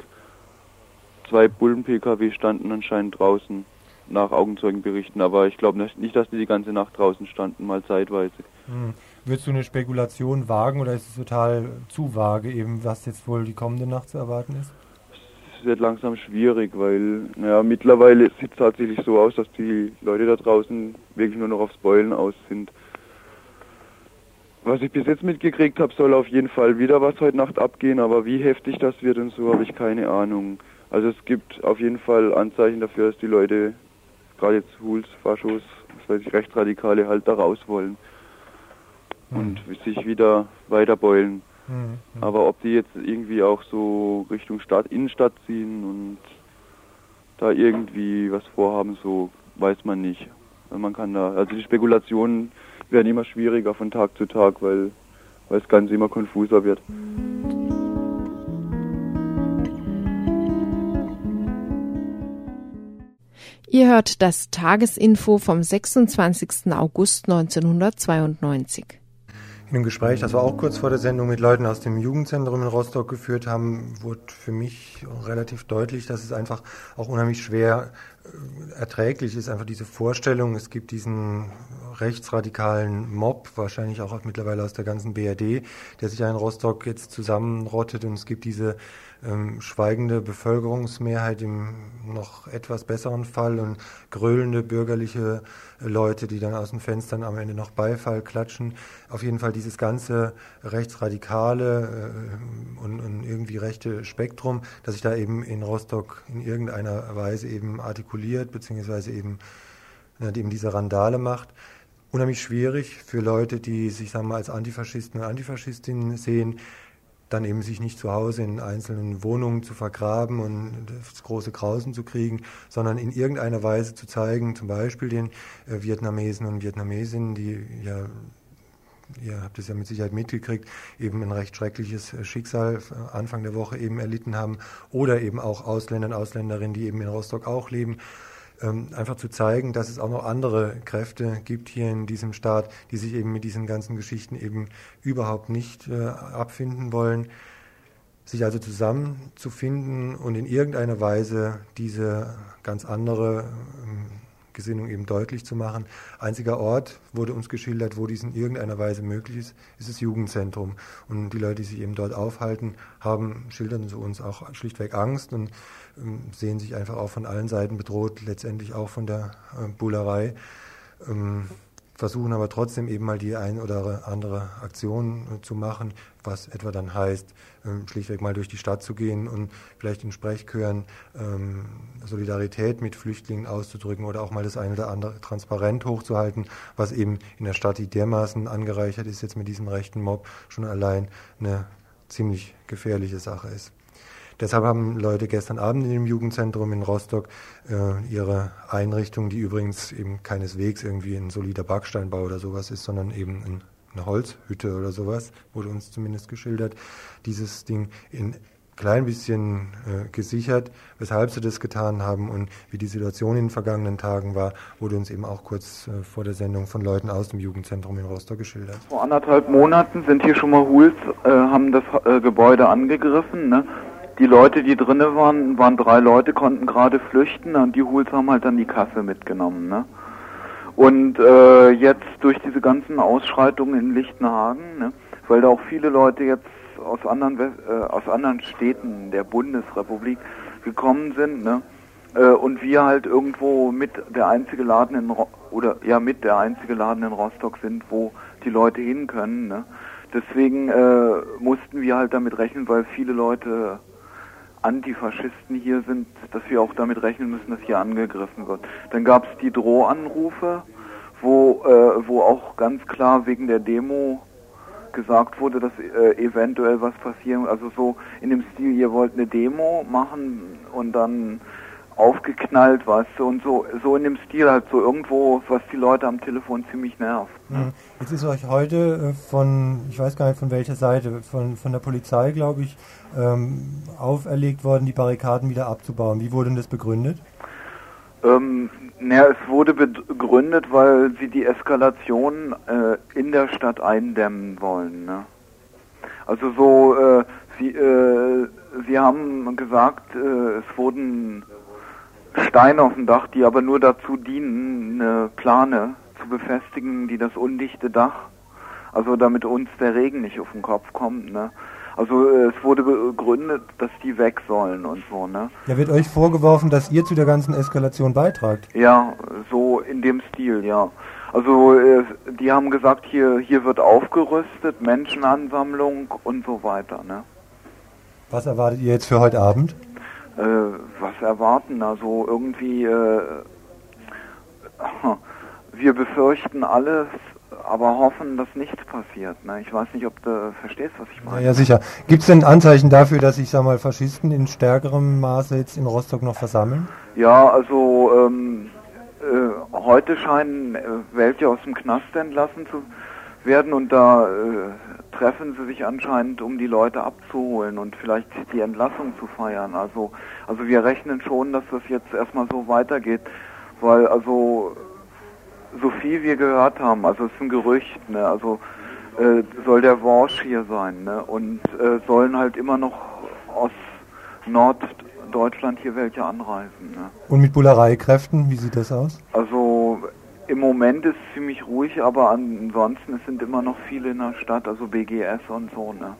zwei Bullen-Pkw standen anscheinend draußen, nach Augenzeugenberichten, aber ich glaube nicht, dass die die ganze Nacht draußen standen, mal zeitweise. Hm. Würdest du eine Spekulation wagen oder ist es total zu vage, eben was jetzt wohl die kommende Nacht zu erwarten ist? Es wird langsam schwierig, weil naja, mittlerweile sieht es tatsächlich so aus, dass die Leute da draußen wirklich nur noch aufs Beulen aus sind. Was ich bis jetzt mitgekriegt habe, soll auf jeden Fall wieder was heute Nacht abgehen, aber wie heftig das wird und so, habe ich keine Ahnung. Also es gibt auf jeden Fall Anzeichen dafür, dass die Leute, gerade jetzt Huls, Faschos, was weiß ich, Rechtsradikale halt da raus wollen mhm. und sich wieder weiterbeulen. Mhm. Aber ob die jetzt irgendwie auch so Richtung Stadt, Innenstadt ziehen und da irgendwie was vorhaben, so weiß man nicht. Also man kann da, also die Spekulationen werden immer schwieriger von Tag zu Tag, weil, weil das Ganze immer konfuser wird. Ihr hört das Tagesinfo vom 26. August 1992. In einem Gespräch, das wir auch kurz vor der Sendung mit Leuten aus dem Jugendzentrum in Rostock geführt haben, wurde für mich relativ deutlich, dass es einfach auch unheimlich schwer äh, erträglich ist, einfach diese Vorstellung, es gibt diesen rechtsradikalen Mob, wahrscheinlich auch mittlerweile aus der ganzen BRD, der sich ja in Rostock jetzt zusammenrottet und es gibt diese ähm, schweigende Bevölkerungsmehrheit im noch etwas besseren Fall und gröhlende bürgerliche Leute, die dann aus den Fenstern am Ende noch Beifall klatschen. Auf jeden Fall dieses ganze rechtsradikale äh, und, und irgendwie rechte Spektrum, das sich da eben in Rostock in irgendeiner Weise eben artikuliert, beziehungsweise eben, äh, eben diese Randale macht unheimlich schwierig für Leute, die sich sagen wir, als Antifaschisten und Antifaschistinnen sehen, dann eben sich nicht zu Hause in einzelnen Wohnungen zu vergraben und das große Grausen zu kriegen, sondern in irgendeiner Weise zu zeigen, zum Beispiel den äh, Vietnamesen und Vietnamesinnen, die ja ihr habt es ja mit Sicherheit mitgekriegt, eben ein recht schreckliches äh, Schicksal äh, Anfang der Woche eben erlitten haben oder eben auch Ausländer und Ausländerinnen, die eben in Rostock auch leben ähm, einfach zu zeigen, dass es auch noch andere Kräfte gibt hier in diesem Staat, die sich eben mit diesen ganzen Geschichten eben überhaupt nicht äh, abfinden wollen. Sich also zusammenzufinden und in irgendeiner Weise diese ganz andere ähm, Gesinnung eben deutlich zu machen. Einziger Ort wurde uns geschildert, wo dies in irgendeiner Weise möglich ist, ist das Jugendzentrum. Und die Leute, die sich eben dort aufhalten, haben, schildern zu uns auch schlichtweg Angst und ähm, sehen sich einfach auch von allen Seiten bedroht, letztendlich auch von der äh, Bullerei. Ähm, versuchen aber trotzdem eben mal die ein oder andere Aktion äh, zu machen, was etwa dann heißt, ähm, schlichtweg mal durch die Stadt zu gehen und vielleicht in Sprechchören ähm, Solidarität mit Flüchtlingen auszudrücken oder auch mal das eine oder andere transparent hochzuhalten, was eben in der Stadt, die dermaßen angereichert ist jetzt mit diesem rechten Mob, schon allein eine ziemlich gefährliche Sache ist. Deshalb haben Leute gestern Abend in dem Jugendzentrum in Rostock äh, ihre Einrichtung, die übrigens eben keineswegs irgendwie ein solider Backsteinbau oder sowas ist, sondern eben ein, eine Holzhütte oder sowas, wurde uns zumindest geschildert, dieses Ding in klein bisschen äh, gesichert, weshalb sie das getan haben und wie die Situation in den vergangenen Tagen war, wurde uns eben auch kurz äh, vor der Sendung von Leuten aus dem Jugendzentrum in Rostock geschildert. Vor anderthalb Monaten sind hier schon mal Huls, äh, haben das äh, Gebäude angegriffen. Ne? Die Leute, die drinnen waren, waren drei Leute, konnten gerade flüchten und die Hools haben halt dann die Kasse mitgenommen. Ne? Und äh, jetzt durch diese ganzen Ausschreitungen in Lichtenhagen, ne, weil da auch viele Leute jetzt aus anderen äh, aus anderen Städten der Bundesrepublik gekommen sind, ne, äh, und wir halt irgendwo mit der einzige Laden in Ro oder ja mit der einzige Laden in Rostock sind, wo die Leute hin können. Ne. Deswegen äh, mussten wir halt damit rechnen, weil viele Leute Antifaschisten hier sind, dass wir auch damit rechnen müssen, dass hier angegriffen wird. Dann gab es die Drohanrufe, wo, äh, wo auch ganz klar wegen der Demo gesagt wurde, dass äh, eventuell was passieren, also so in dem Stil, ihr wollt eine Demo machen und dann aufgeknallt, weißt du, und so, so in dem Stil halt so irgendwo, was die Leute am Telefon ziemlich nervt. Ne? Jetzt ist euch heute äh, von, ich weiß gar nicht von welcher Seite, von, von der Polizei, glaube ich, ähm, auferlegt worden, die Barrikaden wieder abzubauen. Wie wurde denn das begründet? Ähm, naja, es wurde begründet, weil sie die Eskalation äh, in der Stadt eindämmen wollen. Ne? Also so, äh, sie, äh, sie haben gesagt, äh, es wurden Steine auf dem Dach, die aber nur dazu dienen, eine Plane zu befestigen, die das undichte Dach, also damit uns der Regen nicht auf den Kopf kommt, ne? Also äh, es wurde begründet, dass die weg sollen und so, ne? Ja, wird euch vorgeworfen, dass ihr zu der ganzen Eskalation beitragt? Ja, so in dem Stil, ja. Also äh, die haben gesagt, hier hier wird aufgerüstet, Menschenansammlung und so weiter, ne? Was erwartet ihr jetzt für heute Abend? Äh, was erwarten? Also irgendwie, äh, wir befürchten alles, aber hoffen, dass nichts passiert. Ne? Ich weiß nicht, ob du verstehst, was ich meine. Ja, ja sicher. Gibt es denn Anzeichen dafür, dass sich, sag mal, Faschisten in stärkerem Maße jetzt in Rostock noch versammeln? Ja, also ähm, äh, heute scheinen äh, welche aus dem Knast entlassen zu werden und da äh, treffen sie sich anscheinend, um die Leute abzuholen und vielleicht die Entlassung zu feiern. Also, also wir rechnen schon, dass das jetzt erstmal so weitergeht. Weil also so viel wir gehört haben, also es ist ein Gerücht, ne? Also äh, soll der Worsch hier sein, ne? Und äh, sollen halt immer noch aus Norddeutschland hier welche anreisen, ne? Und mit Bullereikräften, wie sieht das aus? Also im Moment ist es ziemlich ruhig, aber ansonsten es sind immer noch viele in der Stadt, also BGS und so, ne?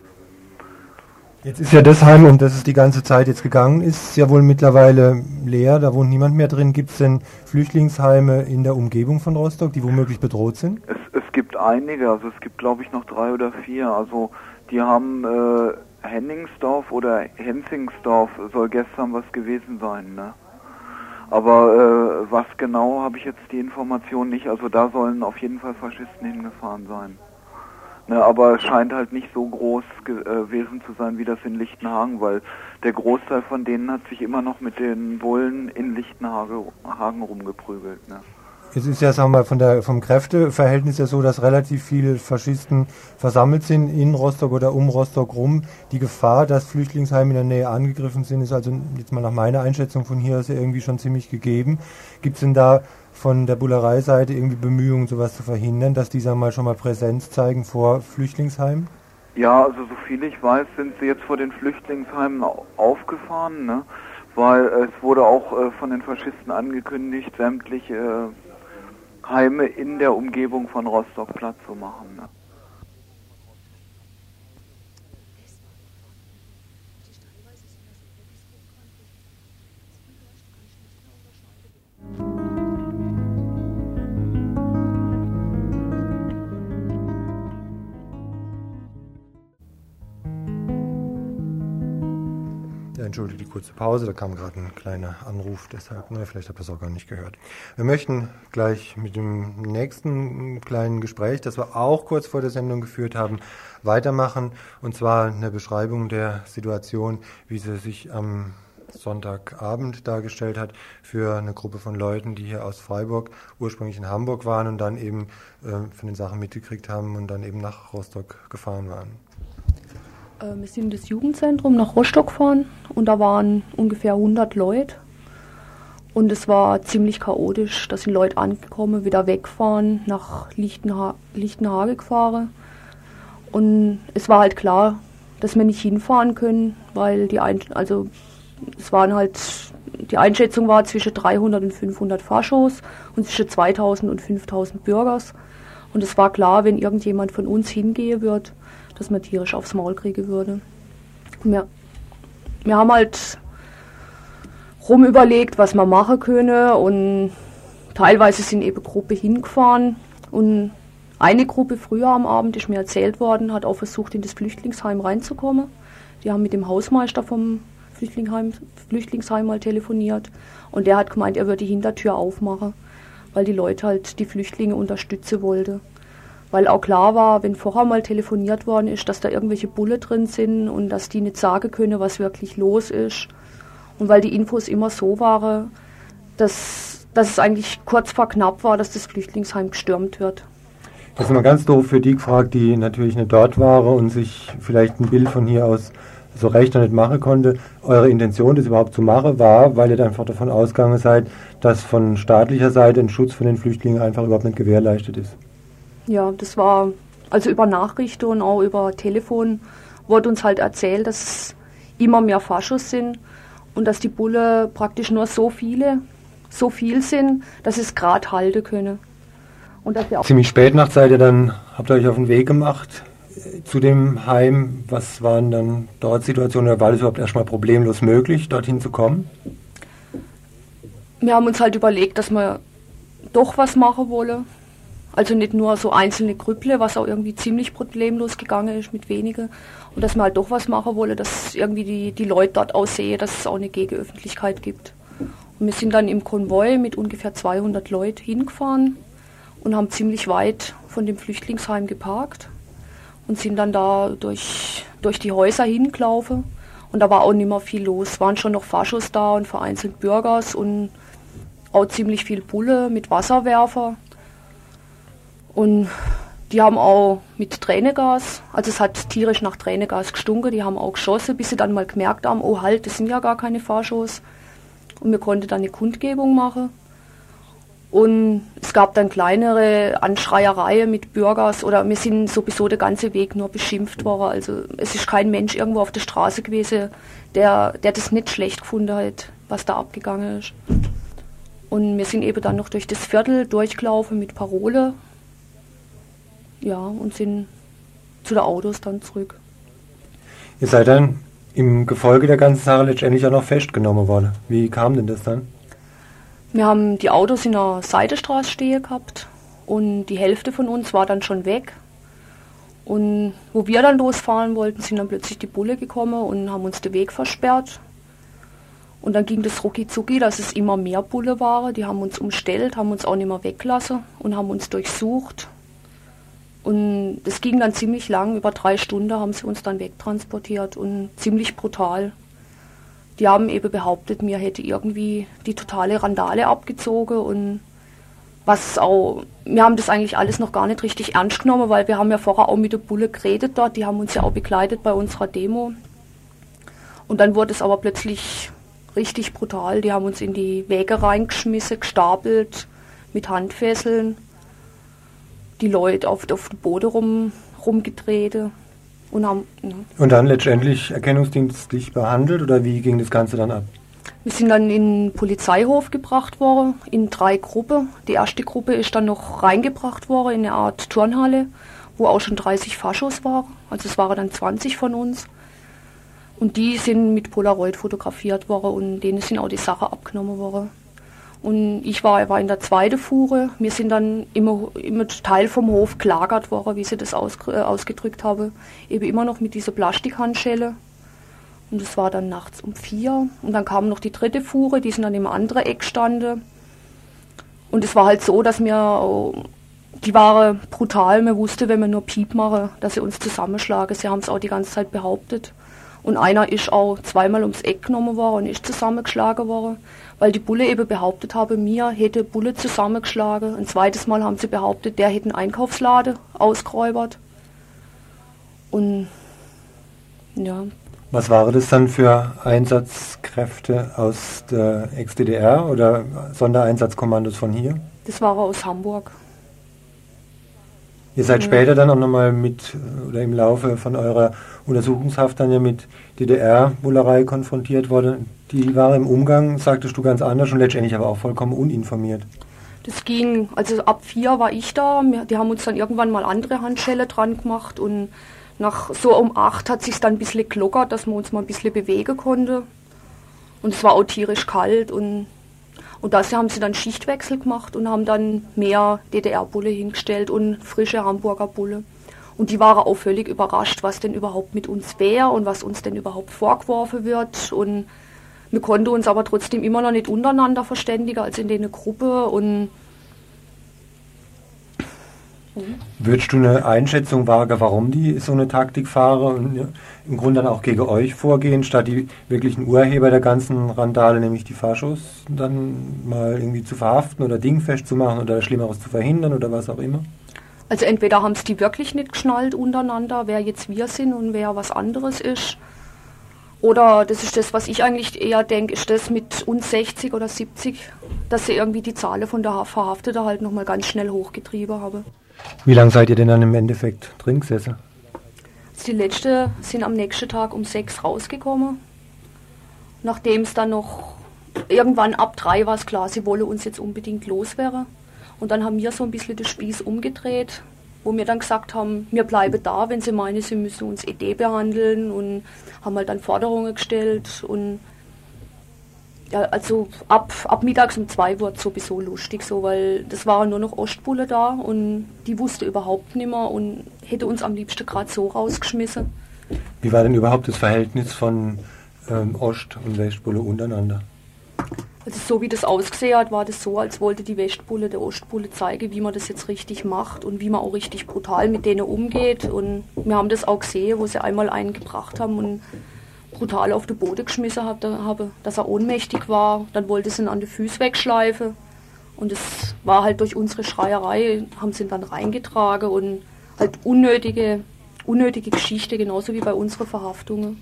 Jetzt ist ja das Heim, um das es die ganze Zeit jetzt gegangen ist, ja wohl mittlerweile leer, da wohnt niemand mehr drin. Gibt es denn Flüchtlingsheime in der Umgebung von Rostock, die womöglich bedroht sind? Es, es gibt einige, also es gibt glaube ich noch drei oder vier. Also die haben äh, Henningsdorf oder Hensingsdorf soll gestern was gewesen sein, ne? Aber äh, was genau habe ich jetzt die Information nicht. Also da sollen auf jeden Fall Faschisten hingefahren sein. Ne, aber es scheint halt nicht so groß gewesen zu sein wie das in Lichtenhagen, weil der Großteil von denen hat sich immer noch mit den Bullen in Lichtenhagen rumgeprügelt. Ne? Es ist ja, sagen wir mal, von der, vom Kräfteverhältnis ja so, dass relativ viele Faschisten versammelt sind in Rostock oder um Rostock rum. Die Gefahr, dass Flüchtlingsheime in der Nähe angegriffen sind, ist also jetzt mal nach meiner Einschätzung von hier aus ja irgendwie schon ziemlich gegeben. Gibt es denn da von der Bullereiseite irgendwie Bemühungen, sowas zu verhindern, dass die mal schon mal Präsenz zeigen vor Flüchtlingsheimen? Ja, also so viel ich weiß, sind sie jetzt vor den Flüchtlingsheimen aufgefahren, ne? weil es wurde auch äh, von den Faschisten angekündigt, sämtliche äh, Heime in der Umgebung von Rostock platt zu machen. Ne? Entschuldige die kurze Pause, da kam gerade ein kleiner Anruf, deshalb, na, vielleicht habt ihr es auch gar nicht gehört. Wir möchten gleich mit dem nächsten kleinen Gespräch, das wir auch kurz vor der Sendung geführt haben, weitermachen. Und zwar eine Beschreibung der Situation, wie sie sich am Sonntagabend dargestellt hat für eine Gruppe von Leuten, die hier aus Freiburg ursprünglich in Hamburg waren und dann eben äh, von den Sachen mitgekriegt haben und dann eben nach Rostock gefahren waren. Äh, wir sind das Jugendzentrum nach Rostock gefahren und da waren ungefähr 100 Leute. Und es war ziemlich chaotisch. Da sind Leute angekommen, wieder wegfahren, nach Lichtenha Lichtenhage gefahren. Und es war halt klar, dass wir nicht hinfahren können, weil die Ein also es waren halt die Einschätzung war zwischen 300 und 500 Faschos und zwischen 2000 und 5000 Bürgers. Und es war klar, wenn irgendjemand von uns hingehen wird, dass man tierisch aufs Maul kriegen würde. Wir, wir haben halt rumüberlegt, was man machen könne und teilweise sind eben Gruppe hingefahren und eine Gruppe früher am Abend ist mir erzählt worden, hat auch versucht, in das Flüchtlingsheim reinzukommen. Die haben mit dem Hausmeister vom Flüchtlingsheim, Flüchtlingsheim mal telefoniert und der hat gemeint, er würde die Hintertür aufmachen, weil die Leute halt die Flüchtlinge unterstützen wollte weil auch klar war, wenn vorher mal telefoniert worden ist, dass da irgendwelche Bulle drin sind und dass die nicht sagen können, was wirklich los ist. Und weil die Infos immer so waren, dass, dass es eigentlich kurz vor knapp war, dass das Flüchtlingsheim gestürmt wird. Das ist mal ganz doof für die gefragt, die natürlich nicht dort waren und sich vielleicht ein Bild von hier aus so recht noch nicht machen konnte. Eure Intention, das überhaupt zu machen, war, weil ihr einfach davon ausgegangen seid, dass von staatlicher Seite ein Schutz von den Flüchtlingen einfach überhaupt nicht gewährleistet ist. Ja, das war also über Nachrichten und auch über Telefon wurde uns halt erzählt, dass es immer mehr Faschos sind und dass die Bulle praktisch nur so viele, so viel sind, dass es gerade halten können. Und dass auch Ziemlich spät nach seid ihr dann, habt ihr euch auf den Weg gemacht äh, zu dem Heim. Was waren dann dort Situationen oder war es überhaupt erstmal problemlos möglich, dorthin zu kommen? Wir haben uns halt überlegt, dass wir doch was machen wollen also nicht nur so einzelne Grüpple, was auch irgendwie ziemlich problemlos gegangen ist mit wenigen. Und dass man halt doch was machen wolle, dass irgendwie die, die Leute dort aussehen, dass es auch eine Gegenöffentlichkeit gibt. Und wir sind dann im Konvoi mit ungefähr 200 Leuten hingefahren und haben ziemlich weit von dem Flüchtlingsheim geparkt und sind dann da durch, durch die Häuser hingelaufen. Und da war auch nicht mehr viel los. Es waren schon noch Faschos da und vereinzelt Bürgers und auch ziemlich viel Bulle mit Wasserwerfer. Und die haben auch mit Tränengas, also es hat tierisch nach Tränengas gestunken, die haben auch geschossen, bis sie dann mal gemerkt haben, oh halt, das sind ja gar keine Fahrshows. Und wir konnten dann eine Kundgebung machen. Und es gab dann kleinere Anschreiereien mit Bürgers oder wir sind sowieso der ganze Weg nur beschimpft worden. Also es ist kein Mensch irgendwo auf der Straße gewesen, der, der das nicht schlecht gefunden hat, was da abgegangen ist. Und wir sind eben dann noch durch das Viertel durchgelaufen mit Parole. Ja, und sind zu den Autos dann zurück. Ihr seid dann im Gefolge der ganzen Sache letztendlich auch noch festgenommen worden. Wie kam denn das dann? Wir haben die Autos in der Seidestraße stehen gehabt und die Hälfte von uns war dann schon weg. Und wo wir dann losfahren wollten, sind dann plötzlich die Bulle gekommen und haben uns den Weg versperrt. Und dann ging das rucki zucki, dass es immer mehr Bulle waren. Die haben uns umstellt, haben uns auch nicht mehr weggelassen und haben uns durchsucht. Und das ging dann ziemlich lang, über drei Stunden haben sie uns dann wegtransportiert und ziemlich brutal. Die haben eben behauptet, mir hätte irgendwie die totale Randale abgezogen und was auch, wir haben das eigentlich alles noch gar nicht richtig ernst genommen, weil wir haben ja vorher auch mit der Bulle geredet dort, die haben uns ja auch begleitet bei unserer Demo. Und dann wurde es aber plötzlich richtig brutal, die haben uns in die Wege reingeschmissen, gestapelt mit Handfesseln, die Leute auf, auf den Boden rum, rumgedreht. Und, haben, ja. und dann letztendlich erkennungsdienstlich behandelt oder wie ging das Ganze dann ab? Wir sind dann in den Polizeihof gebracht worden, in drei Gruppen. Die erste Gruppe ist dann noch reingebracht worden in eine Art Turnhalle, wo auch schon 30 Faschos waren. Also es waren dann 20 von uns. Und die sind mit Polaroid fotografiert worden und denen sind auch die Sachen abgenommen worden. Und ich war, war in der zweiten Fuhre. Wir sind dann immer, immer Teil vom Hof gelagert worden, wie sie das aus, äh, ausgedrückt habe. Eben immer noch mit dieser Plastikhandschelle. Und das war dann nachts um vier. Und dann kam noch die dritte Fuhre, die sind dann im anderen Eck standen. Und es war halt so, dass wir, die waren brutal. Man wusste, wenn wir nur Piep machen, dass sie uns zusammenschlagen. Sie haben es auch die ganze Zeit behauptet. Und einer ist auch zweimal ums Eck genommen worden und ist zusammengeschlagen worden weil die Bulle eben behauptet habe, mir hätte Bulle zusammengeschlagen. Ein zweites Mal haben sie behauptet, der hätte einen Einkaufslade ausgeräubert. Und ja. Was waren das dann für Einsatzkräfte aus der Ex-DDR oder Sondereinsatzkommandos von hier? Das war aus Hamburg. Ihr seid ja. später dann auch nochmal mit oder im Laufe von eurer Untersuchungshaft dann ja mit DDR-Bullerei konfrontiert worden. Die war im Umgang, sagtest du, ganz anders und letztendlich aber auch vollkommen uninformiert. Das ging, also ab vier war ich da, die haben uns dann irgendwann mal andere Handschelle dran gemacht und nach so um acht hat sich dann ein bisschen gelockert, dass man uns mal ein bisschen bewegen konnte. Und es war auch tierisch kalt und, und dafür haben sie dann Schichtwechsel gemacht und haben dann mehr DDR-Bulle hingestellt und frische Hamburger Bulle. Und die waren auch völlig überrascht, was denn überhaupt mit uns wäre und was uns denn überhaupt vorgeworfen wird. Und wir konnten uns aber trotzdem immer noch nicht untereinander verständigen, als in der Gruppe. Und Würdest du eine Einschätzung wagen, warum die so eine Taktik fahren und im Grunde dann auch gegen euch vorgehen, statt die wirklichen Urheber der ganzen Randale, nämlich die Faschos, dann mal irgendwie zu verhaften oder dingfest zu machen oder Schlimmeres zu verhindern oder was auch immer? Also entweder haben es die wirklich nicht geschnallt untereinander, wer jetzt wir sind und wer was anderes ist. Oder das ist das, was ich eigentlich eher denke, ist das mit uns 60 oder 70, dass sie irgendwie die Zahlen von der Verhafteten halt nochmal ganz schnell hochgetrieben haben. Wie lange seid ihr denn dann im Endeffekt drin gesessen? Also die letzte sind am nächsten Tag um sechs rausgekommen. Nachdem es dann noch irgendwann ab drei war es klar, sie wolle uns jetzt unbedingt loswerden. Und dann haben wir so ein bisschen den Spieß umgedreht wo wir dann gesagt haben, wir bleiben da, wenn sie meinen, sie müssen uns ED behandeln und haben halt dann Forderungen gestellt und ja, also ab, ab mittags um zwei wurde es sowieso lustig, so, weil das waren nur noch Ostbulle da und die wusste überhaupt nicht mehr und hätte uns am liebsten gerade so rausgeschmissen. Wie war denn überhaupt das Verhältnis von ähm, Ost- und Westbulle untereinander? Also so wie das ausgesehen hat, war das so, als wollte die Westbulle der Ostbulle zeigen, wie man das jetzt richtig macht und wie man auch richtig brutal mit denen umgeht. Und wir haben das auch gesehen, wo sie einmal einen gebracht haben und brutal auf den Boden geschmissen habe, dass er ohnmächtig war. Dann wollte sie ihn an die Füße wegschleifen. Und es war halt durch unsere Schreierei, haben sie ihn dann reingetragen und halt unnötige, unnötige Geschichte, genauso wie bei unseren Verhaftungen.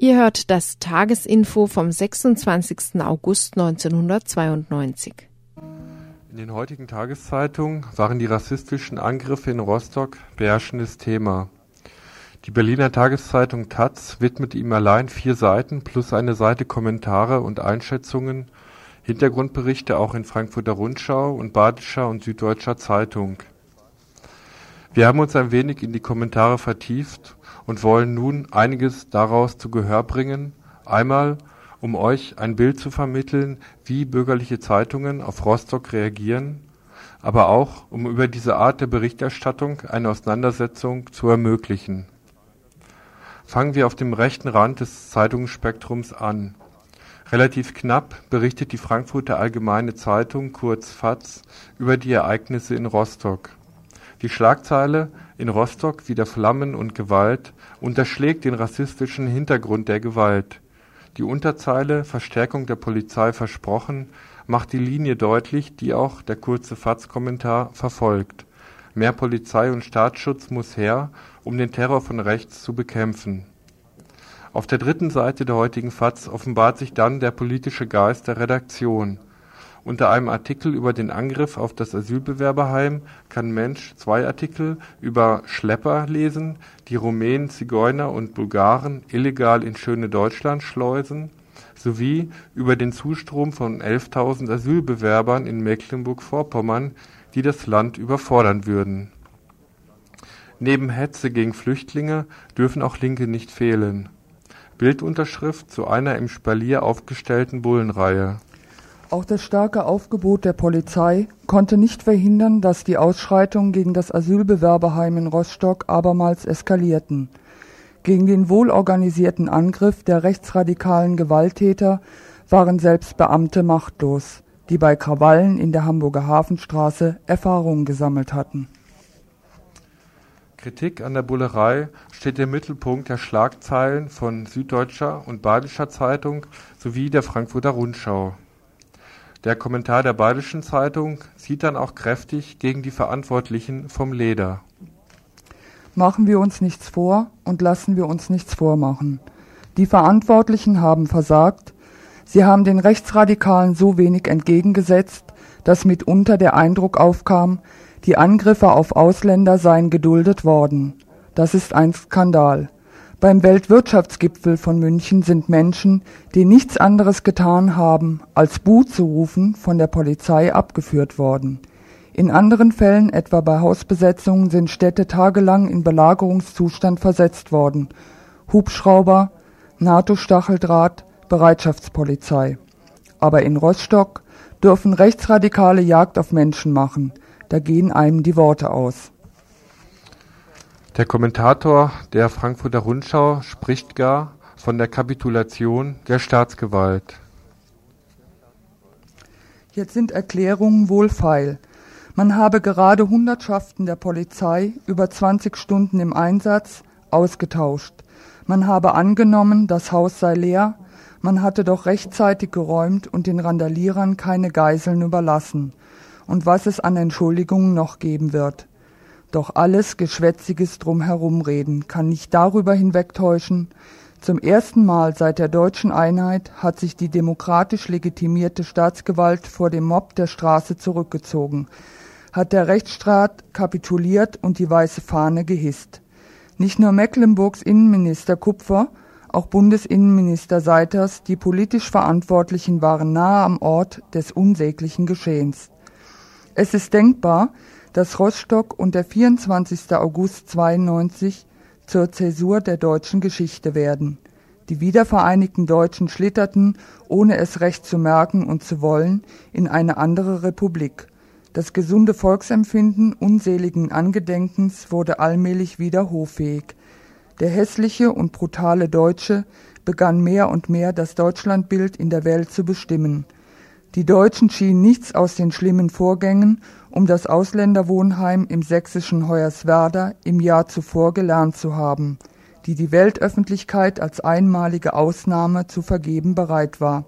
Ihr hört das Tagesinfo vom 26. August 1992. In den heutigen Tageszeitungen waren die rassistischen Angriffe in Rostock beherrschendes Thema. Die Berliner Tageszeitung taz widmet ihm allein vier Seiten plus eine Seite Kommentare und Einschätzungen, Hintergrundberichte auch in Frankfurter Rundschau und Badischer und Süddeutscher Zeitung. Wir haben uns ein wenig in die Kommentare vertieft und wollen nun einiges daraus zu Gehör bringen, einmal um euch ein Bild zu vermitteln, wie bürgerliche Zeitungen auf Rostock reagieren, aber auch um über diese Art der Berichterstattung eine Auseinandersetzung zu ermöglichen. Fangen wir auf dem rechten Rand des Zeitungsspektrums an. Relativ knapp berichtet die Frankfurter Allgemeine Zeitung kurz FAZ über die Ereignisse in Rostock. Die Schlagzeile in Rostock wieder Flammen und Gewalt unterschlägt den rassistischen Hintergrund der Gewalt. Die Unterzeile Verstärkung der Polizei versprochen macht die Linie deutlich, die auch der kurze FAZ-Kommentar verfolgt. Mehr Polizei und Staatsschutz muss her, um den Terror von rechts zu bekämpfen. Auf der dritten Seite der heutigen FAZ offenbart sich dann der politische Geist der Redaktion unter einem Artikel über den Angriff auf das Asylbewerberheim kann Mensch zwei Artikel über Schlepper lesen, die Rumänen, Zigeuner und Bulgaren illegal ins schöne Deutschland schleusen, sowie über den Zustrom von 11.000 Asylbewerbern in Mecklenburg-Vorpommern, die das Land überfordern würden. Neben Hetze gegen Flüchtlinge dürfen auch Linke nicht fehlen. Bildunterschrift zu einer im Spalier aufgestellten Bullenreihe auch das starke Aufgebot der Polizei konnte nicht verhindern, dass die Ausschreitungen gegen das Asylbewerberheim in Rostock abermals eskalierten. Gegen den wohlorganisierten Angriff der rechtsradikalen Gewalttäter waren selbst Beamte machtlos, die bei Krawallen in der Hamburger Hafenstraße Erfahrungen gesammelt hatten. Kritik an der Bullerei steht im Mittelpunkt der Schlagzeilen von Süddeutscher und Badischer Zeitung sowie der Frankfurter Rundschau. Der Kommentar der Badischen Zeitung sieht dann auch kräftig gegen die Verantwortlichen vom Leder. Machen wir uns nichts vor und lassen wir uns nichts vormachen. Die Verantwortlichen haben versagt, sie haben den Rechtsradikalen so wenig entgegengesetzt, dass mitunter der Eindruck aufkam, die Angriffe auf Ausländer seien geduldet worden. Das ist ein Skandal. Beim Weltwirtschaftsgipfel von München sind Menschen, die nichts anderes getan haben, als Buh zu rufen, von der Polizei abgeführt worden. In anderen Fällen, etwa bei Hausbesetzungen, sind Städte tagelang in Belagerungszustand versetzt worden. Hubschrauber, NATO-Stacheldraht, Bereitschaftspolizei. Aber in Rostock dürfen Rechtsradikale Jagd auf Menschen machen. Da gehen einem die Worte aus. Der Kommentator der Frankfurter Rundschau spricht gar von der Kapitulation der Staatsgewalt. Jetzt sind Erklärungen wohlfeil. Man habe gerade Hundertschaften der Polizei über 20 Stunden im Einsatz ausgetauscht. Man habe angenommen, das Haus sei leer, man hatte doch rechtzeitig geräumt und den Randalierern keine Geiseln überlassen. Und was es an Entschuldigungen noch geben wird. Doch alles Geschwätziges drumherumreden kann nicht darüber hinwegtäuschen, zum ersten Mal seit der deutschen Einheit hat sich die demokratisch legitimierte Staatsgewalt vor dem Mob der Straße zurückgezogen, hat der Rechtsstaat kapituliert und die weiße Fahne gehisst. Nicht nur Mecklenburgs Innenminister Kupfer, auch Bundesinnenminister Seiters, die politisch Verantwortlichen waren nahe am Ort des unsäglichen Geschehens. Es ist denkbar, dass Rostock und der 24. August 92 zur Zäsur der deutschen Geschichte werden. Die wiedervereinigten Deutschen schlitterten, ohne es recht zu merken und zu wollen, in eine andere Republik. Das gesunde Volksempfinden unseligen Angedenkens wurde allmählich wieder hoffähig. Der hässliche und brutale Deutsche begann mehr und mehr das Deutschlandbild in der Welt zu bestimmen. Die Deutschen schienen nichts aus den schlimmen Vorgängen um das Ausländerwohnheim im sächsischen Hoyerswerda im Jahr zuvor gelernt zu haben, die die Weltöffentlichkeit als einmalige Ausnahme zu vergeben bereit war.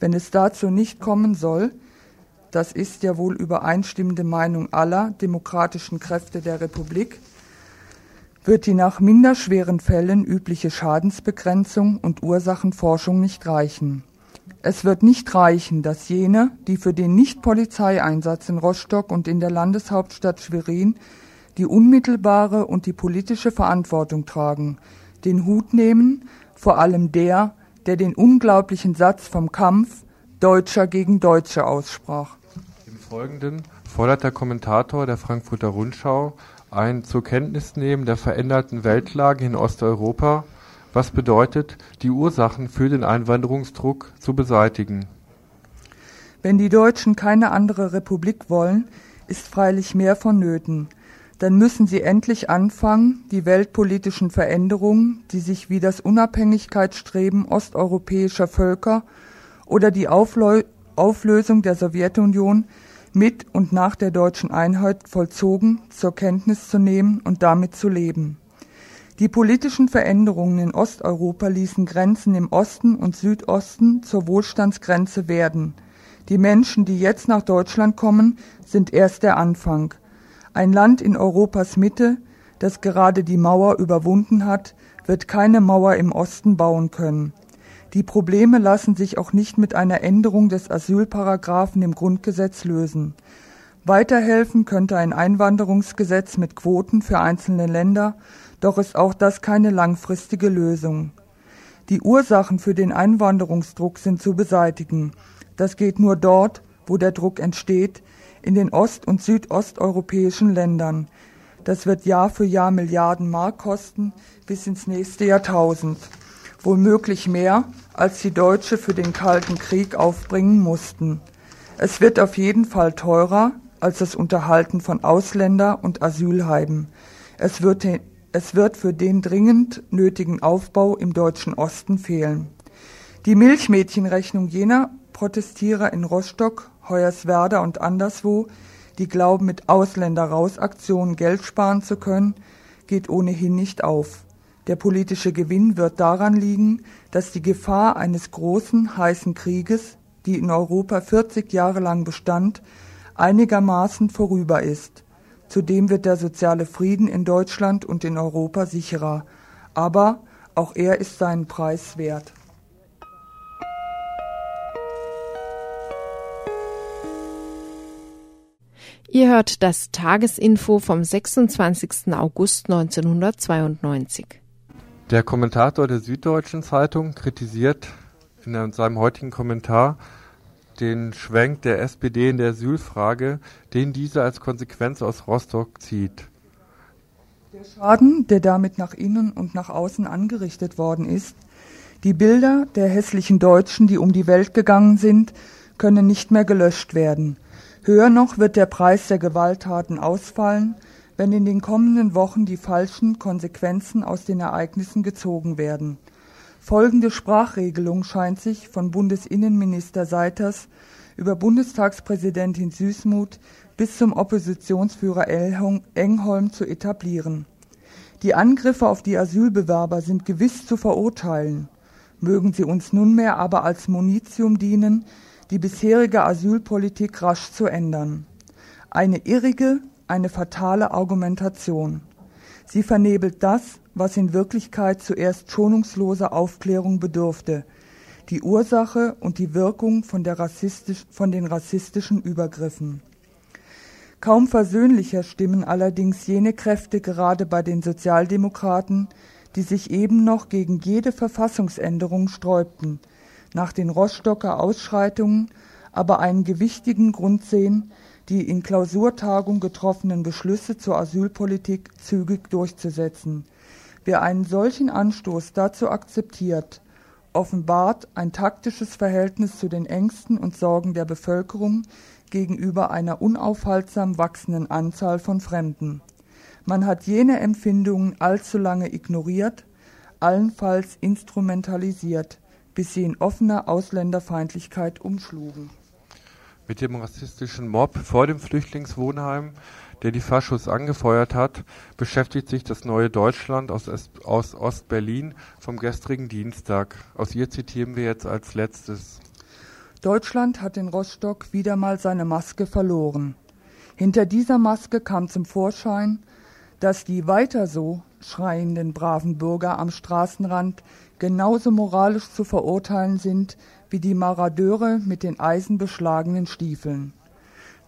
Wenn es dazu nicht kommen soll, das ist ja wohl übereinstimmende Meinung aller demokratischen Kräfte der Republik, wird die nach minder schweren Fällen übliche Schadensbegrenzung und Ursachenforschung nicht reichen. Es wird nicht reichen, dass jene, die für den Nicht-Polizeieinsatz in Rostock und in der Landeshauptstadt Schwerin die unmittelbare und die politische Verantwortung tragen, den Hut nehmen, vor allem der, der den unglaublichen Satz vom Kampf Deutscher gegen Deutsche aussprach. Im Folgenden fordert der Kommentator der Frankfurter Rundschau ein zur Kenntnis nehmen der veränderten Weltlage in Osteuropa, was bedeutet, die Ursachen für den Einwanderungsdruck zu beseitigen. Wenn die Deutschen keine andere Republik wollen, ist freilich mehr vonnöten. Dann müssen sie endlich anfangen, die weltpolitischen Veränderungen, die sich wie das Unabhängigkeitsstreben osteuropäischer Völker oder die Auflösung der Sowjetunion mit und nach der deutschen Einheit vollzogen, zur Kenntnis zu nehmen und damit zu leben. Die politischen Veränderungen in Osteuropa ließen Grenzen im Osten und Südosten zur Wohlstandsgrenze werden. Die Menschen, die jetzt nach Deutschland kommen, sind erst der Anfang. Ein Land in Europas Mitte, das gerade die Mauer überwunden hat, wird keine Mauer im Osten bauen können. Die Probleme lassen sich auch nicht mit einer Änderung des Asylparagraphen im Grundgesetz lösen. Weiterhelfen könnte ein Einwanderungsgesetz mit Quoten für einzelne Länder, doch ist auch das keine langfristige Lösung. Die Ursachen für den Einwanderungsdruck sind zu beseitigen. Das geht nur dort, wo der Druck entsteht, in den ost- und südosteuropäischen Ländern. Das wird Jahr für Jahr Milliarden Mark kosten bis ins nächste Jahrtausend womöglich mehr, als die Deutsche für den Kalten Krieg aufbringen mussten. Es wird auf jeden Fall teurer als das Unterhalten von Ausländer- und Asylheimen. Es wird, es wird für den dringend nötigen Aufbau im deutschen Osten fehlen. Die Milchmädchenrechnung jener Protestierer in Rostock, Hoyerswerda und anderswo, die glauben, mit Ausländerrausaktionen Geld sparen zu können, geht ohnehin nicht auf. Der politische Gewinn wird daran liegen, dass die Gefahr eines großen, heißen Krieges, die in Europa 40 Jahre lang bestand, einigermaßen vorüber ist. Zudem wird der soziale Frieden in Deutschland und in Europa sicherer. Aber auch er ist seinen Preis wert. Ihr hört das Tagesinfo vom 26. August 1992. Der Kommentator der Süddeutschen Zeitung kritisiert in seinem heutigen Kommentar den Schwenk der SPD in der Asylfrage, den diese als Konsequenz aus Rostock zieht. Der Schaden, der damit nach innen und nach außen angerichtet worden ist, die Bilder der hässlichen Deutschen, die um die Welt gegangen sind, können nicht mehr gelöscht werden. Höher noch wird der Preis der Gewalttaten ausfallen, wenn in den kommenden Wochen die falschen Konsequenzen aus den Ereignissen gezogen werden. Folgende Sprachregelung scheint sich von Bundesinnenminister Seiters über Bundestagspräsidentin Süßmuth bis zum Oppositionsführer Engholm zu etablieren. Die Angriffe auf die Asylbewerber sind gewiss zu verurteilen, mögen sie uns nunmehr aber als Munitium dienen, die bisherige Asylpolitik rasch zu ändern. Eine irrige, eine fatale Argumentation. Sie vernebelt das, was in Wirklichkeit zuerst schonungsloser Aufklärung bedurfte, die Ursache und die Wirkung von, von den rassistischen Übergriffen. Kaum versöhnlicher stimmen allerdings jene Kräfte gerade bei den Sozialdemokraten, die sich eben noch gegen jede Verfassungsänderung sträubten, nach den Rostocker Ausschreitungen aber einen gewichtigen Grund sehen, die in Klausurtagung getroffenen Beschlüsse zur Asylpolitik zügig durchzusetzen. Wer einen solchen Anstoß dazu akzeptiert, offenbart ein taktisches Verhältnis zu den Ängsten und Sorgen der Bevölkerung gegenüber einer unaufhaltsam wachsenden Anzahl von Fremden. Man hat jene Empfindungen allzu lange ignoriert, allenfalls instrumentalisiert, bis sie in offener Ausländerfeindlichkeit umschlugen mit dem rassistischen Mob vor dem Flüchtlingswohnheim, der die Faschos angefeuert hat, beschäftigt sich das neue Deutschland aus, aus Ostberlin vom gestrigen Dienstag. Aus ihr zitieren wir jetzt als letztes. Deutschland hat in Rostock wieder mal seine Maske verloren. Hinter dieser Maske kam zum Vorschein, dass die weiter so schreienden braven Bürger am Straßenrand genauso moralisch zu verurteilen sind wie die Maradeure mit den eisenbeschlagenen Stiefeln.